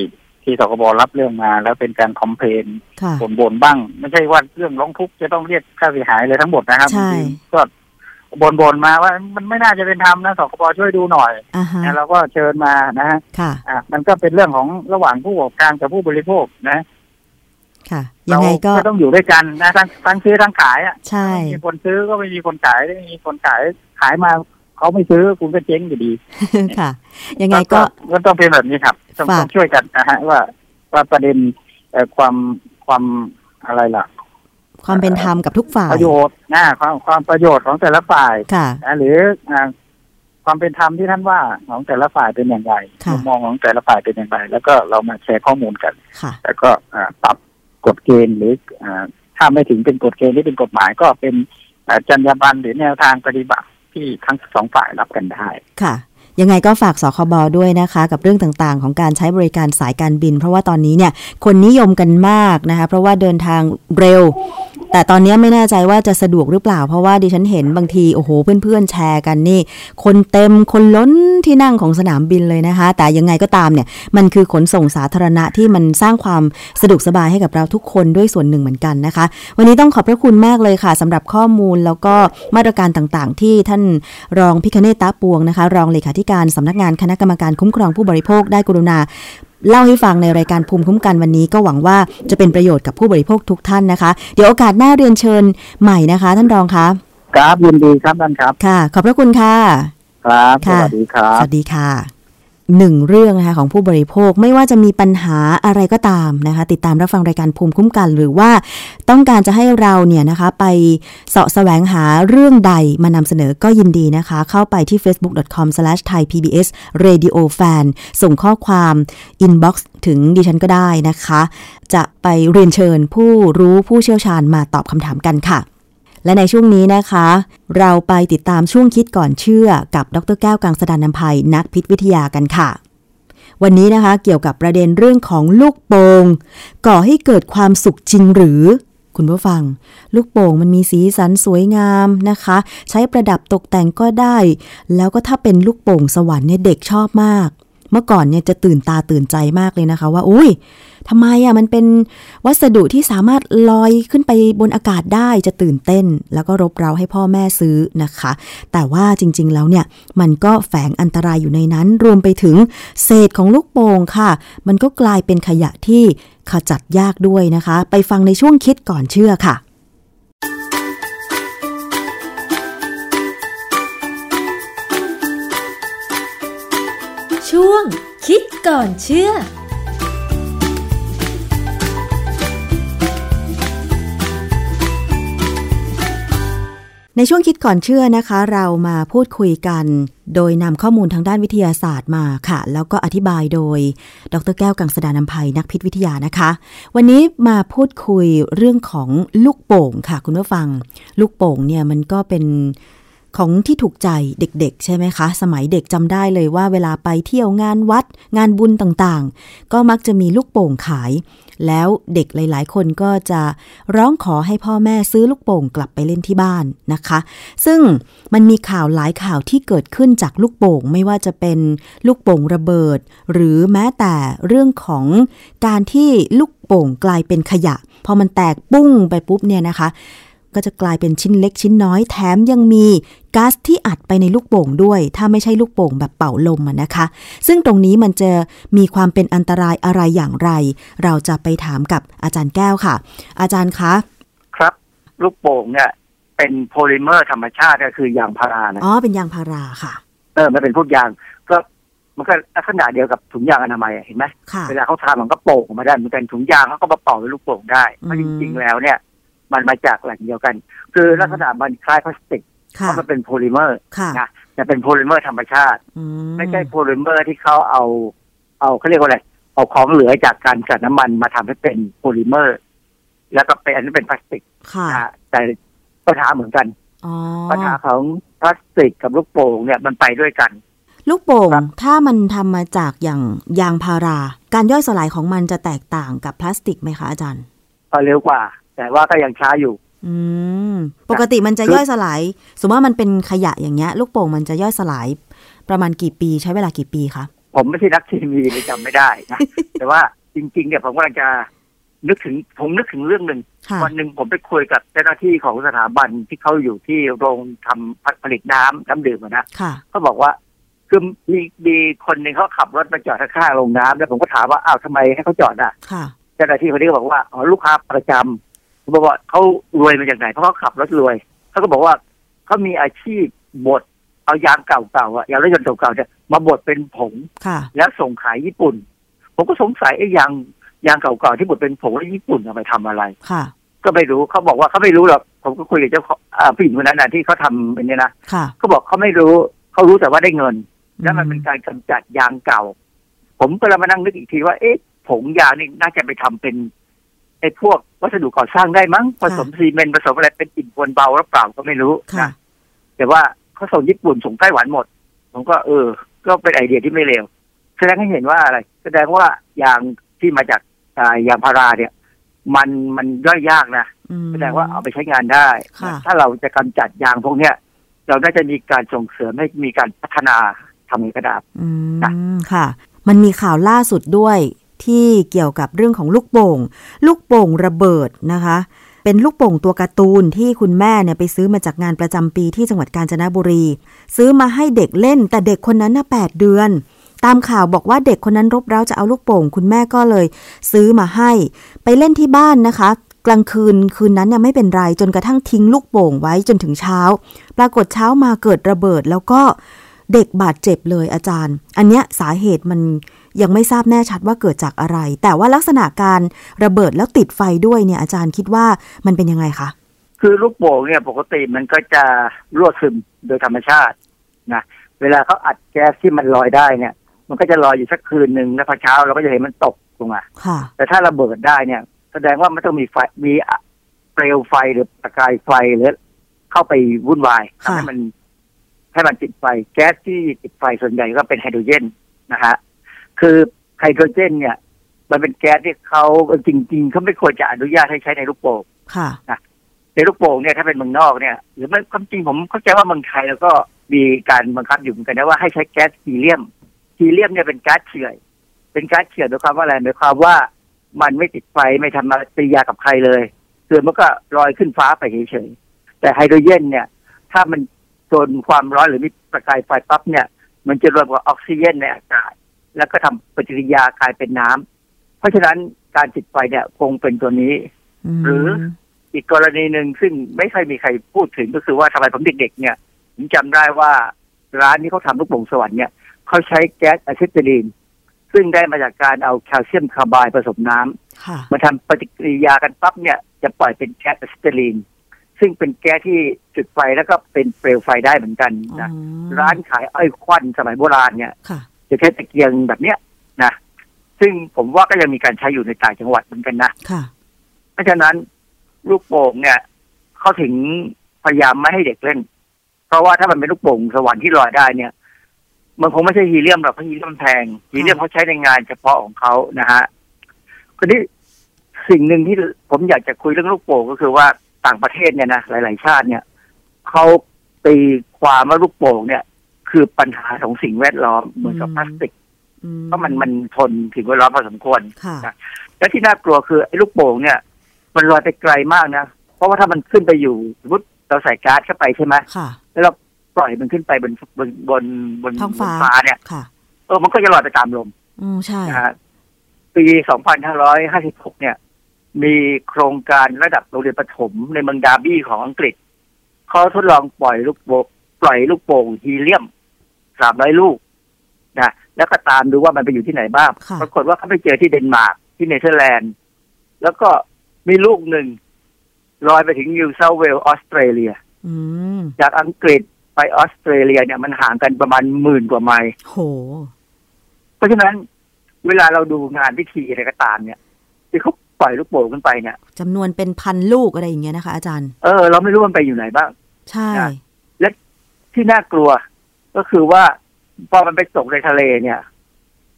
ที่สคบรับเรื่องมา แล้วเป็นการคอมเพลนค่ะบ่นบ่นบ้าง ไม่ใช่ว่าเรื่องร้องทุกข์จะต้องเรียกค่าเสียหายเลยทั้งหมดนะครับใช่จริงๆก็บ่นบ่นมาว่ามันไม่น่าจะเป็นธรรมนะสคบช่วยดูหน่อยอ่าฮะนะเราก็เชิญมานะฮะค่ะอะมันก็เป็นเรื่องของระหว่างผู้ประกอบการกับผู้บริโภคนะค่ะยังไงก็เราต้องอยู่ด้วยกันนะทั้งทั้งซื้อทั้งขายอะใช่ไม่มีคนซื้อก็ไม่มีคนขายไม่มีคนขายขายมา เขาไม่ซื้อคุณก็เจ๊งอยู่ดี ค่ะ ยังไงก็ก็ต้องเป็นแบบนี้ครับ ต้องฝากต้องช่วยกันนะฮะว่าว่าประเด็นเอ่อความความอะไรล่ะ ความเป็นธรรมกับทุกฝ่ายประโยชน์นะความความประโยชน์ของแต่ละฝ่ายค่ะนะหรืออ่าความเป็นธรรมที่ท่านว่าของแต่ละฝ่ายเป็นอย่างไรค่ะมุมมองของแต่ละฝ่ายเป็นอย่างไร แล้วก็เรามาแชร์ข้อมูลกันค่ะแล้วก็อ่าปรับกฎเกณฑ์หรืออ่าถ้าไม่ถึงเป็นกฎเกณฑ์ที่เป็นกฎหมายก็เป็นอ่าจรรยาบรรณหรือแนวทางปฏิบัติ ที่ทั้งสองฝ่ายรับกันได้ค่ะยังไงก็ฝากสคบด้วยนะคะ กับเรื่องต่างๆ ของการใช้บริการสายการบิน เพราะว่าตอนนี้เนี่ยคนนิยมกันมากนะคะ เพราะว่าเดินทางเร็ว แต่ตอนนี้ไม่แน่ใจว่าจะสะดวกหรือเปล่า เพราะว่าดิฉันเห็นบางทีโอ้โหเพื่อนๆแชร์กันนี่ คนเต็มคนล้นที่นั่งของสนามบินเลยนะคะ แต่ยังไงก็ตามเนี่ยมันคือขนส่งสาธารณะที่มันสร้างความสะดวกสบายให้กับเราทุกคนด้วยส่วนหนึ่งเหมือนกันนะคะ วันนี้ต้องขอบพระคุณมากเลยค่ะสำหรับข้อมูลแล้วก็มาตรการต่างๆ ที่ท่านรองพิคเนตตาปวงนะคะ รองเลขาธิการสำนักงานคณะกรรมการคุ้มครองผู้บริโภคได้กรุณา เล่าให้ฟังในรายการภูมิคุ้มกันวันนี้ก็หวังว่าจะเป็นประโยชน์กับผู้บริโภคทุกท่านนะคะ เดี๋ยวโอกาสหน้าเรียนเชิญใหม่นะคะ ท่านรองคะครับยินดีครับท่านครับ ค่ะ ขอบพระคุณค่ะ ครับสค่ะวัสดีครับ สวัสดีค่ะ หนึ่งเรื่องนะคะของผู้บริโภคไม่ว่าจะมีปัญหาอะไรก็ตามนะคะ ติดตามรับฟังรายการภูมิคุ้มกัน หรือว่าต้องการจะให้เราเนี่ยนะคะไปเสาะแสวงหาเรื่องใดมานำเสนอก็ยินดีนะคะ เข้าไปที่ facebook.com/thaipbsradiofan ส่งข้อความ inbox ถึงดิฉันก็ได้นะคะ จะไปเรียนเชิญผู้รู้ผู้เชี่ยวชาญมาตอบคำถามกันค่ะ และในช่วงนี้นะคะ เราไปติดตามช่วงคิดก่อนเชื่อกับดรแก้วกังสดานนภัยนักพิษวิทยากันค่ะ วันนี้นะคะเกี่ยวกับประเด็นเรื่องของลูกโป่งก่อให้เกิดความสุขจริงหรือ คุณผู้ฟัง ลูกโป่งมันมีสีสันสวยงามนะคะ ใช้ประดับตกแต่งก็ได้ แล้วก็ถ้าเป็นลูกโป่งสวรรค์เนี่ยเด็กชอบมาก เมื่อก่อนเนี่ยจะตื่นตาตื่นใจมากเลยนะคะว่าอุ้ยทำไมอะมันเป็นวัสดุที่สามารถลอยขึ้นไปบนอากาศได้จะตื่นเต้น แล้วก็รบเร้าให้พ่อแม่ซื้อนะคะ แต่ว่าจริงๆแล้วเนี่ยมันก็แฝงอันตรายอยู่ในนั้น รวมไปถึงเศษของลูกโป่งค่ะ มันก็กลายเป็นขยะที่ขจัดยากด้วยนะคะ ไปฟังในช่วงคิดก่อนเชื่อค่ะ คิดก่อนเชื่อในช่วงคิดก่อนเชื่อนะคะ เรามาพูดคุยกัน โดยนำข้อมูลทางด้านวิทยาศาสตร์มาค่ะ แล้วก็อธิบายโดย ดรแก้วกังสดานนภัยนักพิษวิทยานะคะ วันนี้มาพูดคุยเรื่องของลูกโป่งค่ะ คุณผู้ฟัง ลูกโป่งเนี่ยมันก็เป็น ของที่ถูกใจเด็ก ๆ ใช่ไหมคะ สมัยเด็กจำได้เลยว่าเวลาไปเที่ยวงานวัด งานบุญต่างๆ ก็มักจะมีลูกโป่งขาย แล้วเด็กหลายๆ คนก็จะร้องขอให้พ่อแม่ซื้อลูกโป่งกลับไปเล่นที่บ้านนะคะ ซึ่งมันมีข่าวหลายข่าวที่เกิดขึ้นจากลูกโป่งไม่ว่าจะเป็นลูกโป่งระเบิด หรือแม้แต่เรื่องของการที่ลูกโป่งกลายเป็นขยะ พอมันแตกปุ้งไปปุ๊บเนี่ยนะคะ ก็จะกลายเป็นชิ้นเล็กชิ้นน้อยแถมยังมีก๊าซที่อัดไปในลูกโป่งด้วย ถ้าไม่ใช่ลูกโป่งแบบเป่าลมอะนะคะ ซึ่งตรงนี้มันจะมีความเป็นอันตรายอะไรอย่างไร เราจะไปถามกับอาจารย์แก้วค่ะ อาจารย์คะ ครับลูกโป่งเนี่ยเป็นโพลิเมอร์ธรรมชาติก็คือยางพารานะอ๋อเป็นยางพาราค่ะเออมันเป็นพวกยางก็มันก็ลักษณะเดียวกับถุงยางอนามัยอะเห็นไหมค่ะเวลาเขาทำมันก็โป่งออกมาได้เหมือนกันถุงยางเขาก็มาเป่าเป็นลูกโป่งได้เพราะอืจมริงๆแล้วเนี่ย มันมาจากแหล่งเดียวกัน คือลักษณะมันคล้ายพลาสติกเพค่ะราะมันเป็นโพลิเมอร์ค่ะนะแต่เป็นโพลิเมอร์ธรรมชาติอืไม่ใช่โพลิเมอร์ที่เขาเอา เอาเขาเรียกว่าอะไร เอาของเหลือจากการกลั่นน้ำมันมาทำให้เป็นโพลิเมอร์ แล้วก็เป็นอันนี้เป็นพลาสติกค่ะนะฮะแต่ปัญหาเหมือนกันอ๋อปัญหาของพลาสติกกับลูกโป่งเนี่ยมันไปด้วยกัน ลูกโป่งครับถ้ามันทำมาจากอย่างยางพารา การย่อยสลายของมันจะแตกต่างกับพลาสติกไหมคะอาจารย์ก็เร็วกว่า แต่ว่าก็ยังช้าอยู่อืมปกติมันจะคือย่อยสลาย สมมติว่ามันเป็นขยะอย่างเงี้ย ลูกโป่งมันจะย่อยสลาย ประมาณกี่ปีใช้เวลากี่ปีคะผมไม่ใช่นักเคมีเลยจำไม่ได้นะแต่ว่าจริง ๆ เนี่ยผมกำลังจะนึกถึงผมนึกถึงเรื่องหนึ่งค่ะวันหนึ่งผมไปคุยกับเจ้าหน้าที่ของสถาบันที่เขาอยู่ที่โรงทำผลิตน้ำน้ำดื่มอะนะค่ะเขาบอกว่าคือมีมีคนหนึ่งเขาขับรถมาจอดข้างๆโรงน้ำแล้วผมก็ถามว่าอ้าวทำไมให้เขาจอดอะค่ะเจ้าหน้าที่คนนี้ก็บอกว่าอ๋อลูกค้าประจำ ผมบอกว่าเขารวยมาจากไหนเพราะเขาขับรถรวยเขาก็บอกว่าเขามีอาชีพบดเอายางเก่าๆอะยางรถยนต์เก่าๆเนี่ยมาบดเป็นผงค่ะแล้วส่งขายญี่ปุ่น ผมก็สงสัยไอ้ยางยางเก่าๆที่บดเป็นผงแล้วญี่ปุ่นเอาไปทำอะไรค่ะก็ไม่รู้เขาบอกว่าเขาไม่รู้หรอกผมก็คุยกับเจ้าของอ่าผู้หญิงคนนั้นนะที่เขาทำเป็นเนี่ยนะค่ะเขาบอกเขาไม่รู้เขารู้แต่ว่าได้เงิน แล้วมันเป็นการกำจัดยางเก่า ผมก็เลยมานั่งนึกอีกทีว่าเอ๊ะผงยางนี่น่าจะไปทำเป็น ไอ้พวกวัสดุก่อสร้างได้มั้งผสมซีเมนต์ผสมอะไรเป็นอิฐบนเบาหรือเปล่าก็ไม่รู้ค่ะนะแต่ว่าเขาส่งญี่ปุ่นส่งไต้หวันหมด ผมก็เออ ก็เป็นไอเดียที่ไม่เลวแสดงให้เห็นว่าอะไร แสดงว่ายางที่มาจากอ่ายางพาราเนี่ย มันมันย่อยยากนะอืมแสดงว่าเอาไปใช้งานได้ค่ะถ้าเราจะกำจัดยางพวกเนี้ยเราน่าจะมีการส่งเสริมให้มีการพัฒนาทำกระดาษอืจ้ะมค่ะ มันมีข่าวล่าสุดด้วย ที่เกี่ยวกับเรื่องของลูกโป่ง ลูกโป่งระเบิดนะคะ เป็นลูกโป่งตัวการ์ตูนที่คุณแม่เนี่ยไปซื้อมาจากงานประจำปีที่จังหวัดกาญจนบุรี ซื้อมาให้เด็กเล่น แต่เด็กคนนั้นน่ะแปดเดือน ตามข่าวบอกว่าเด็กคนนั้นรบเร้าจะเอาลูกโป่ง คุณแม่ก็เลย ซื้อมาให้ ไปเล่นที่บ้านนะคะกลางคืนคืนนั้นเนี่ยไม่เป็นไรจนกระทั่งทิ้งลูกโป่งไว้จนถึงเช้า ปรากฏเช้ามาเกิดระเบิดแล้วก็เด็กบาดเจ็บเลยอาจารย์ อันเนี้ยสาเหตุมัน ยังไม่ทราบแน่ชัดว่าเกิดจากอะไร แต่ว่าลักษณะการระเบิดแล้วติดไฟด้วยเนี่ยอาจารย์คิดว่ามันเป็นยังไงคะคือลูกโป่งเนี่ยปกติมันก็จะรั่วซึมโดยธรรมชาตินะเวลาเขาอัดแก๊สที่มันลอยได้เนี่ย มันก็จะลอยอยู่สักคืนหนึ่งแล้วพอเช้าเราก็จะเห็นมันตกลงมาค่ะแต่ถ้าระเบิดได้เนี่ย แสดงว่ามันต้องมีไฟมีเปลวไฟหรือประกายไฟหรือเข้าไปวุ่นวายค่ะทำให้มันให้มันติดไฟ แก๊สที่ติดไฟส่วนใหญ่ก็เป็นไฮโดรเจนนะฮะ คือไฮโดรเจน เนี่ย มันเป็นแก๊สที่เขาจริง ๆเขาไม่ควรจะอนุญาตให้ใช้ในลูกโป่งค่ะในลูกโป่งเนี่ยถ้าเป็นเมืองนอกเนี่ย หรือไม่ความจริงผมเข้าใจว่าเมืองไทยแล้วก็มีการบังคับอยู่เหมือนกันนะว่าให้ใช้แก๊สฮีเลียมฮีเลียมเนี่ยเป็นก๊าซเฉื่อยเป็นก๊าซเฉื่อยหมายความว่าอะไรหมายความว่ามันไม่ติดไฟไม่ทำปฏิกิริยากับใครเลยคือมันก็ลอยขึ้นฟ้าไปเฉยๆแต่ไฮโดรเจนเนี่ย ถ้ามันโดนความร้อนหรือมีประกายไฟปั๊บเนี่ย มันจะรวมกับออกซิเจนในอากาศ แล้วก็ทำปฏิกิริยากลายเป็นน้ำเพราะฉะนั้นการติดไฟเนี่ยคงเป็นตัวนี้มหรืออีกกรณีหนึ่งซึ่งไม่ค่อยมีใครพูดถึงก็คือว่าทำไมผมเด็กๆเนี่ยผมจำได้ว่าร้านที่เขาทำลูกโป่งสวรรค์เนี่ยเขาใช้แก๊สอะซิติลีน ซึ่งได้มาจากการเอาแคลเซียมคาร์บายผสมน้ำค่ะมาทำปฏิกิริยากันปั๊บเนี่ยจะปล่อยเป็นแก๊สอะซิติลีน ซึ่งเป็นแก๊สที่จุดไฟแล้วก็เป็นเปลวไฟได้เหมือนกันนะอ๋อร้านขายอ้อยควันสมัยโบราณเนี่ยค่ะ จะใช้ตะเกียงแบบเนี้ยนะซึ่งผมว่าก็ยังมีการใช้อยู่ในต่างจังหวัดเหมือนกันนะค่ะเพราะฉะนั้นลูกโป่งเนี่ยเขาถึงพยายามไม่ให้เด็กเล่น เพราะว่าถ้ามันเป็นลูกโป่งสวรรค์ที่ลอยได้เนี่ย มันคงไม่ใช่ฮีเลียมหรอกเพราะฮีเลียมมันแพงฮีเลียมเขาใช้ในงานเฉพาะของเขานะฮะคนนี้สิ่งหนึ่งที่ผมอยากจะคุยเรื่องลูกโป่งก็คือว่าต่างประเทศเนี่ยนะหลาย ๆ ชาติเนี่ยเขาตีความว่าลูกโป่งเนี่ย คือปัญหาของสิ่งแวดล้อมเหมือนกับอืมพลาสติกอืเพราะมันมันทนสิ่งแวดล้อมพอสมควรค่ะและที่น่ากลัวคือไอ้ลูกโป่งเนี่ย มันลอยไปไกลมากนะ เพราะว่าถ้ามันขึ้นไปอยู่สมมติเราใส่ก๊าซเข้าไปใช่ไหมค่ะแล้วเราปล่อยมันขึ้นไปบนบนบนบนท้องบฟ้านฟ้าเนี่ยค่ะเออมันก็จะลอยไปตามลมอืมใช่นะฮะปี2556เนี่ย มีโครงการระดับโรงเรียนประถมในเมืองดาร์บี้ของอังกฤษเขาทดลองปล่อยลูกโป่งปล่อยลูกโป่งฮีเลียม300ลูกนะแล้วก็ตามดูว่ามันไปอยู่ที่ไหนบ้างค่ะปรากฏว่าเขาไปเจอที่เดนมาร์กที่เนเธอร์แลนด์ แล้วก็มีลูกหนึ่งลอยไปถึงนิวเซาท์เวลส์ออสเตรเลียอืมจากอังกฤษไปออสเตรเลียเนี่ยมันห่างกันประมาณหมื่นกว่าไมล์โห เพราะฉะนั้น เวลาเราดูงานพิธีอะไรก็ตามเนี่ยที่เขาปล่อยลูกโป่งขึ้นไปเนี่ยจำนวนเป็นพันลูกอะไรอย่างเงี้ยนะคะอาจารย์ เออ เราไม่รู้มันไปอยู่ไหนบ้าง ใช่นะ ที่น่ากลัว ก็คือว่าพอมันไปตกในทะเลเนี่ย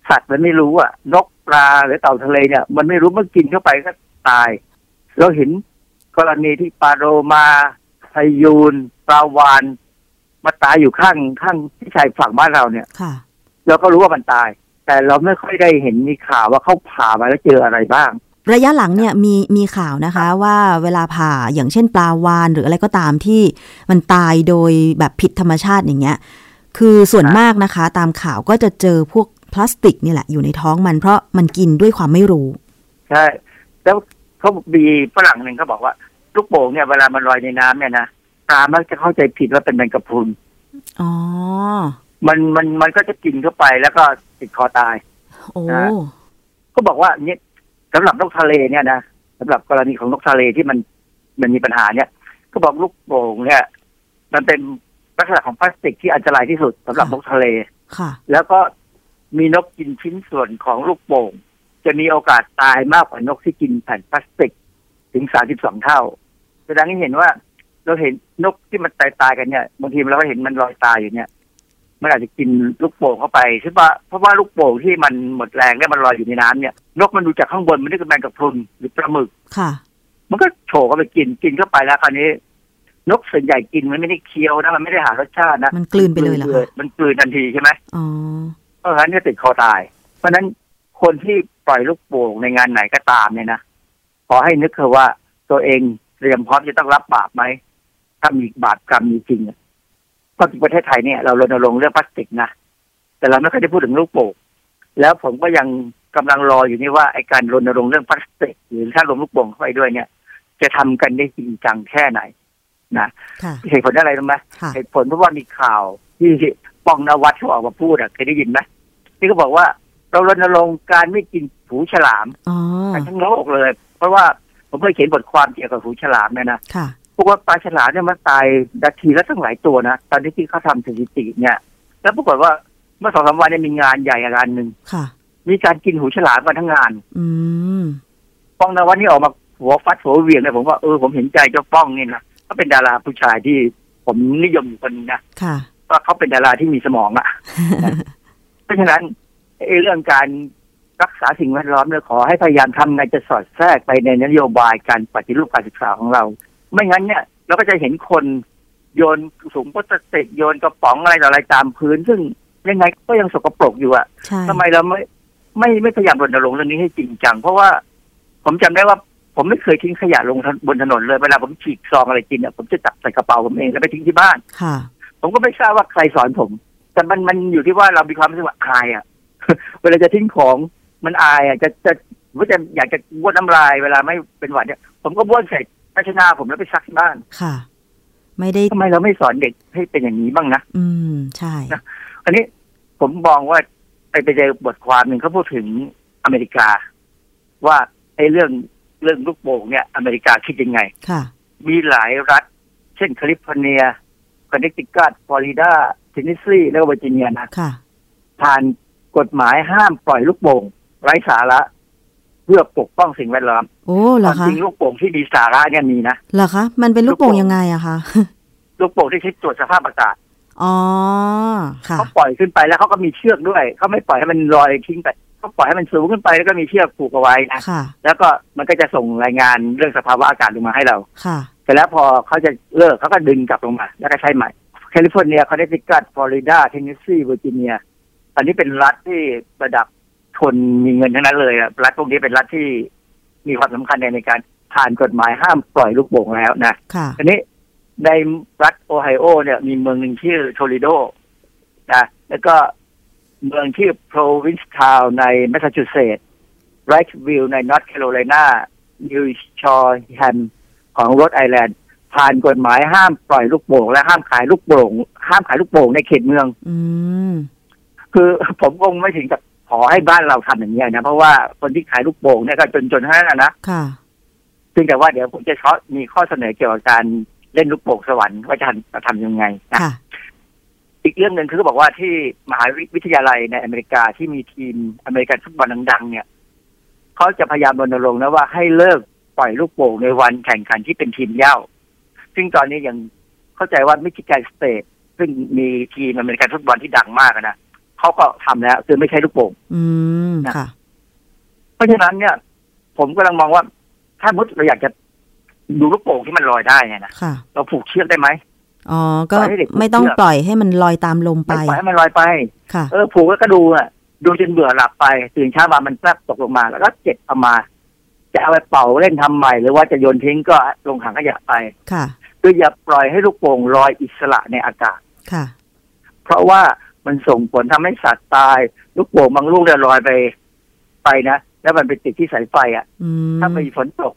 สัตว์มันไม่รู้อะ นกปลาหรือเต่าทะเลเนี่ย มันไม่รู้มันกินเข้าไปก็ตาย เราเห็นกรณีที่ปลาโรมาไทยูนปลาวานมาตายอยู่ข้างข้างที่ชายฝั่งบ้านเราเนี่ยค่ะเราก็รู้ว่ามันตาย แต่เราไม่ค่อยได้เห็นมีข่าวว่าเขาผ่ามาแล้วเจออะไรบ้าง ระยะหลังเนี่ยมีมีข่าวนะคะว่าเวลาผ่าอย่างเช่นปลาวานหรืออะไรก็ตามที่มันตายโดยแบบผิดธรรมชาติอย่างเงี้ย คือส่วนครับมากนะคะ ตามข่าวก็จะเจอพวกพลาสติกนี่แหละอยู่ในท้องมันเพราะมันกินด้วยความไม่รู้ ใช่ แล้วเขามีฝรั่งหนึ่งเขาบอกว่า ลูกโป่งเนี่ยเวลามันลอยในน้ำเนี่ยนะปลามักจะเข้าใจผิดว่าเป็นแมงกะพรุนอ๋อ มันมันมันก็จะกินเข้าไปแล้วก็ติดคอตาย โอ้นะก็บอกว่าเนี่ย สำหรับนกทะเลเนี่ยนะสำหรับกรณีของนกทะเลที่มันมันมีปัญหาเนี่ย ก็บอกลูกโป่งเนี่ย มันเป็นลักษณะของพลาสติกที่อันตรายที่สุดสำหรับนกทะเลค่ะ แล้วก็มีนกกินชิ้นส่วนของลูกโป่ง จะมีโอกาสตายมากกว่านกที่กินแผ่นพลาสติกถึงสามสิบสองเท่า แสดงให้เห็นว่าเราเห็นนกที่มันตายตายๆกันเนี่ยบางทีเราก็เห็นมันลอยตายอยู่เนี่ย มันอาจจะกินลูกโป่งเข้าไปใช่ปะเพราะว่าลูกโป่งที่มันหมดแรงแล้วมันลอยอยู่ในน้ำเนี่ย นกมันดูจากข้างบนมันนึกว่าแมงกะพรุนหรือปลาหมึกค่ะ มันก็โฉบเข้าไปกินกินเข้าไปแล้วคราวนี้ นกส่วนใหญ่กินมันไม่ได้เคี้ยวนะมันไม่ได้หารสชาตินะมันกลืนไปเลยเหรอคะมันกลืนทันทีใช่ไหมอ๋อเพราะฉะนั้นก็ติดคอตาย เพราะฉะนั้นคนที่ปล่อยลูกโป่งในงานไหนก็ตามเนี่ยนะขอให้นึกเถอะว่าตัวเองเตรียมพร้อมจะต้องรับบาปไหมถ้ามีบาปกรรมมีจริง อะก็ที่ประเทศไทยเนี่ยเรารณรงค์เรื่องพลาสติกนะแต่เราไม่เคอยได้พูดถึงลูกโป่งแล้วผมก็ยังกำลังรออยู่นี่ว่าไอ้การรณรงค์เรื่องพลาสติก หรือถ้าลงลูกโป่งเข้าไปด้วยเนี่ย จะทำกันได้จริงจังแค่ไหนนะค่ะเหตุผลอะไรรู้ไหมค่ะเหตุผลเพราะว่ามีข่าวที่ป้องนวัดเขาออกมาพูดอะเคยได้ยินไหมที่เขาบอกว่าเรารณรงค์การไม่กินหูฉลามอ๋อกันทั้งโลกเลย เพราะว่าผมเคยเขียนบทความเกี่ยวกับหูฉลามเนี่ยนะค่ะ พวกว่าปลาฉลามเนี่ยมันตายนาทีละตั้งหลายตัวนะตอนที่ที่เขาทำสถิติเนี่ย แล้วปรากฏว่าเมื่อสองสามวันเนี่ยมีงานใหญ่งานหนึ่งค่ะมีการกินหูฉลามกันทั้งงาน อืมป้องนวัดนี่ออกมาหัวฟัดหัวเหวียงเลยผมว่าเออผมเห็นใจเจ้าป้องนี่นะเขาเป็นดาราผู้ชายที่ผมนิยมอยู่คนหนึงนะค่ะว่าเขาเป็นดาราที่มีสมองอะเพราะฉะนั้นไอ้เรื่องการรักษาสิ่งแวดล้อมเนี่ยขอให้พยายามทำไงจะสอดแทรกไปในนโยบายการปฏิรูปการศึกษาของเรา ไม่งั้นเนี่ยเราก็จะเห็นคนโยนถุงพลาสติกโยนกระป๋องอะไรต่ออะไรตามพื้น ซึ่งยังไงก็ยังสกปรกอยู่อะใช่ทำไมเราไม่ไม่ไม่พยายามรณรงค์เรื่องนี้ให้จริงจัง เพราะว่าผมจำได้ว่าผมไม่เคยทิ้งขยะลงบนถนนเลยเวลาผมฉีกซองอะไรกินเนี่ยผมจะจับใส่กระเป๋าผมเองแล้วไปทิ้งที่บ้านค่ะ ผมก็ไม่ทราบว่าใครสอนผม แต่มันมันอยู่ที่ว่าเรามีความรู้สึกว่าอายอะ เวลาจะทิ้งของมันอายอะจะจะว่าจะอยากจะบ้วนน้ำลายเวลาไม่เป็นหวัดเนี่ยผมก็บ้วนใส่ ภาชนะผมแล้วไปซักที่บ้านค่ะ ไม่ได้ทำไมเราไม่สอนเด็กให้เป็นอย่างนี้บ้างนะอืมใช่นะอันนี้ผมมองว่าไปไปเจอบทความหนึ่งเขาพูดถึงอเมริกา ว่าไอ้เรื่องเรื่องลูกโป่งเนี่ย อเมริกาคิดยังไง ค่ะ มีหลายรัฐ เช่นแคลิฟอร์เนียคอนเนตทิคัตฟลอริดาเทนเนสซีและเวอร์จิเนียนะค่ะผ่านกฎหมายห้ามปล่อยลูกโป่งไร้สาระ เพื่อปกป้องสิ่งแวดล้อมโอ้เหรอความคะจริงลูกโป่งที่มีสาระเนี่ยมีนะเหรอคะ มันเป็นลูกโป่งลูกโป่งยังไงอะคะลูกโป่งที่ใช้ตรวจสภาพอากาศอ๋อค่ะเขาปล่อยขึ้นไปแล้วเขาก็มีเชือกด้วยเขาไม่ปล่อยให้มันลอยทิ้งไปเขาปล่อยให้มันสูงขึ้นไปแล้วก็มีเชือกผูกเอาไว้นะค่ะแล้วก็มันก็จะส่งรายงานเรื่องสภาวะอากาศลงมาให้เราค่ะเสร็จแล้วพอเขาจะเลิกเขาก็ดึงกลับลงมา แล้วก็ใช้ใหม่แคลิฟอร์เนียคอนเนตทิคัตฟลอริดาเทนเนสซีเวอร์จิเนียอันนี้เป็นรัฐที่ระดับ คนมีเงินทั้งนั้นเลยอะรัฐพวกนี้เป็นรัฐที่มีความสำคัญในในการผ่านกฎหมายห้ามปล่อยลูกโป่งแล้วนะค่ะอันนี้ในรัฐโอไฮโอ เนี่ยมีเมืองหนึ่งชื่อโทเลโดนะแล้วก็เมืองที่โพรวินซ์ทาวน์ในแมสซาชูเซตส์ไรท์วิลในนอร์ทแคโรไลนานิวชอร์แฮมของโรดไอแลนด์ผ่านกฎหมายห้ามปล่อยลูกโป่งและห้ามขายลูกโป่งห้ามขายลูกโป่งในเขตเมือง อืมคือผมคงไม่ถึงกับ ขอให้บ้านเราทำอย่างเนี้ยนะ เพราะว่าคนที่ขายลูกโป่งเนี่ยก็จนๆทั้งนั้นนะนะค่ะซึ่งแต่ว่าเดี๋ยวผมจะเขามีข้อเสนอเกี่ยวกับการเล่นลูกโป่งสวรรค์ว่าจะจะทำยังไงนะค่ะอีกเรื่องหนึ่งคือเขาบอกว่าที่มหาวิทยาลัยในอเมริกาที่มีทีมอเมริกันฟุตบอลดัง ๆ เนี่ยเขาจะพยายามรณรงค์นะว่าให้เลิกปล่อยลูกโป่งในวันแข่งขันที่เป็นทีมเหย้า ซึ่งตอนนี้ยังเข้าใจว่ามิชิแกนสเตทซึ่งมีทีมอเมริกันฟุตบอลที่ดังมากอะนะ เขาก็ทำแล้ว คือไม่ใช่ลูกโป่งอืมนะค่ะเพราะฉะนั้นเนี่ย ผมกำลังมองว่า ถ้าสมมุติเราอยากจะดูลูกโป่งที่มันลอยได้เนี่ยนะค่ะเราผูกเชือกได้ไหมอ๋อ ก็ปล่อยให้เด็กไม่ต้องเชื่อปล่อยให้มันลอยตามลมไปไม่ปล่อยให้มันลอยไปค่ะเออผูกแล้วก็ดูอะดูจนเบื่อหลับไปตื่นเช้ามามันแป๊บตกลงมา แล้วก็เก็บเอามา จะเอาไปเป่าเล่นทำใหม่ หรือว่าจะโยนทิ้งก็ลงถังขยะไปค่ะคืออย่าปล่อยให้ลูกโป่งลอยอิสระในอากาศค่ะ เพราะว่า มันส่งผลทำให้สัตว์ตาย ลูกโป่งบางลูกเนี่ยลอยไป ไปนะแล้วมันไปติดที่สายไฟอะอืมถ้ามีฝนตก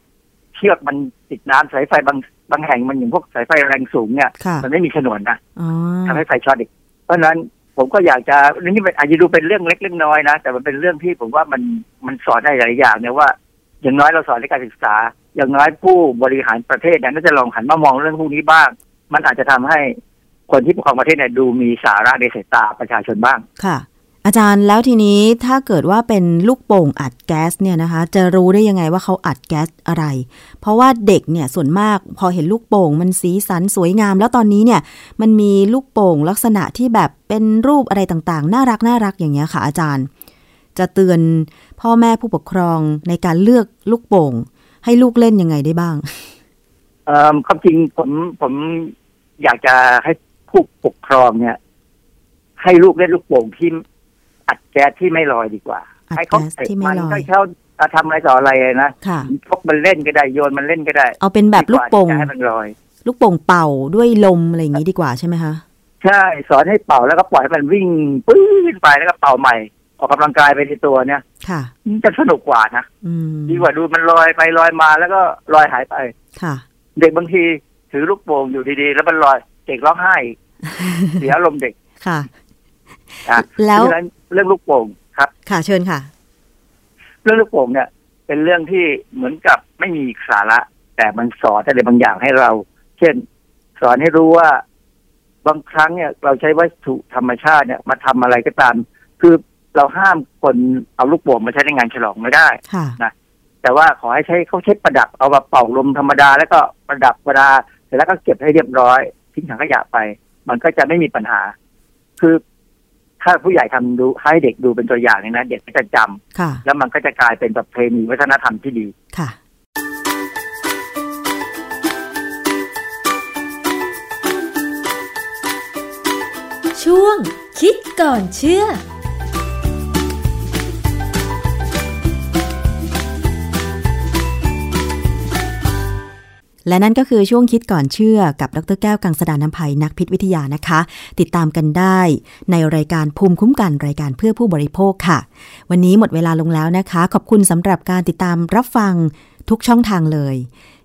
เชือกมันติดน้ำสายไฟบางบางแห่งมันอย่างพวกสายไฟแรงสูงเนี่ยค่ะมันไม่มีฉนวนนะอ๋อทำให้ไฟช็อตอีก เพราะฉะนั้นผมก็อยากจะนี่เป็นอาจจะดูเป็นเรื่องเล็กเรื่องน้อยนะแต่มันเป็นเรื่องที่ผมว่ามันมันสอนได้หลายอย่างเนี่ยว่า อย่างน้อยเราสอนในการศึกษา อย่างน้อยผู้บริหารประเทศเนี่ยน่าจะลองหันมามองเรื่องพวกนี้บ้าง มันอาจจะทำให้ คนที่ปกครองประเทศเนี่ยดูมีสาระในสายตาประชาชนบ้างค่ะออาจารย์แล้วทีนี้ถ้าเกิดว่าเป็นลูกโป่งอัดแก๊สเนี่ยนะคะ จะรู้ได้ยังไงว่าเขาอัดแก๊สอะไร เพราะว่าเด็กเนี่ยส่วนมากพอเห็นลูกโป่งมันสีสันสวยงาม แล้วตอนนี้เนี่ยมันมีลูกโป่งลักษณะที่แบบเป็นรูปอะไรต่างๆ น่ารักน่ารักอย่างเงี้ยค่ะอาจารย์ จะเตือนพ่อแม่ผู้ปกครองในการเลือกลูกโป่ง ให้ลูกเล่นยังไงได้บ้างเอ่อความจริงผมผมอยากจะให้ ผู้ปกครองเนี่ย ให้ลูกเล่นลูกโป่งที่อัดแก๊สที่ไม่ลอยดีกว่าอัดให้เขาแก๊สเตะที่ไม่มันลอยให้เขาทำอะไรต่ออะไรนะค่ะพกมันเล่นก็ได้โยนมันเล่นก็ได้ เอาเป็นแบบลูกโป่งดีว่าจะให้มันลอย ลูกโป่งเป่าด้วยลมอะไรอย่างนี้ดีกว่าใช่ไหมคะใช่ สอนให้เป่าแล้วก็ปล่อยให้มันวิ่งปื้นไปแล้วก็เป่าใหม่ ออกกำลังกายไปในตัวเนี่ย ค่ะมันจะสนุกกว่านะอืมดีกว่าดูมันลอยไปลอยมาแล้วก็ลอยหายไป ค่ะ เด็กบางทีถือลูกโป่งอยู่ดีๆ แล้วมันลอย เด็กร้องไห้เสียอารมณ์เด็กค่ะอะแล้วเพราะฉะนั้นเรื่องลูกโป่งครับ ค่ะเชิญค่ะ เรื่องลูกโป่งเนี่ย เป็นเรื่องที่เหมือนกับไม่มีสาระ แต่มันสอนอะไรบางอย่างให้เรา เช่น สอนให้รู้ว่า บางครั้งเนี่ย เราใช้วัตถุธรรมชาติเนี่ยมาทำอะไรก็ตาม คือเราห้ามคนเอาลูกโป่งมาใช้ในงานฉลองไม่ได้ค่ะแต่ว่าขอให้ใช้เขาใช้ประดับเอามาเป่าลมธรรมดา แล้วก็ประดับประดาเสร็จแล้วก็เก็บให้เรียบร้อย ทิ้งถังขยะไป มันก็จะไม่มีปัญหา คือถ้าผู้ใหญ่ทำดูให้เด็กดูเป็นตัวอย่างเนี่ยนะ เด็กก็จะจำค่ะแล้วมันก็จะกลายเป็นประเพณีวัฒนธรรมที่ดีค่ะ ช่วงคิดก่อนเชื่อ และนั่นก็คือช่วงคิดก่อนเชื่อกับดรแก้วกังสดานนภัยนักพิษวิทยานะคะ ติดตามกันได้ในรายการภูมิคุ้มกันรายการเพื่อผู้บริโภคค่ะ วันนี้หมดเวลาลงแล้วนะคะ ขอบคุณสำหรับการติดตามรับฟังทุกช่องทางเลย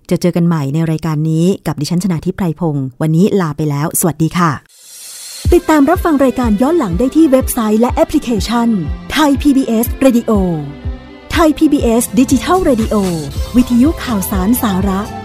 จะเจอกันใหม่ในรายการนี้กับดิฉันชนาทิพไพรพงศ์วันนี้ลาไปแล้ว สวัสดีค่ะ ติดตามรับฟังรายการย้อนหลังได้ที่เว็บไซต์และแอปพลิเคชันไทย PBS Radio ไทย PBS ดิจิทัล Radio วิทยุข่าวสารสาระ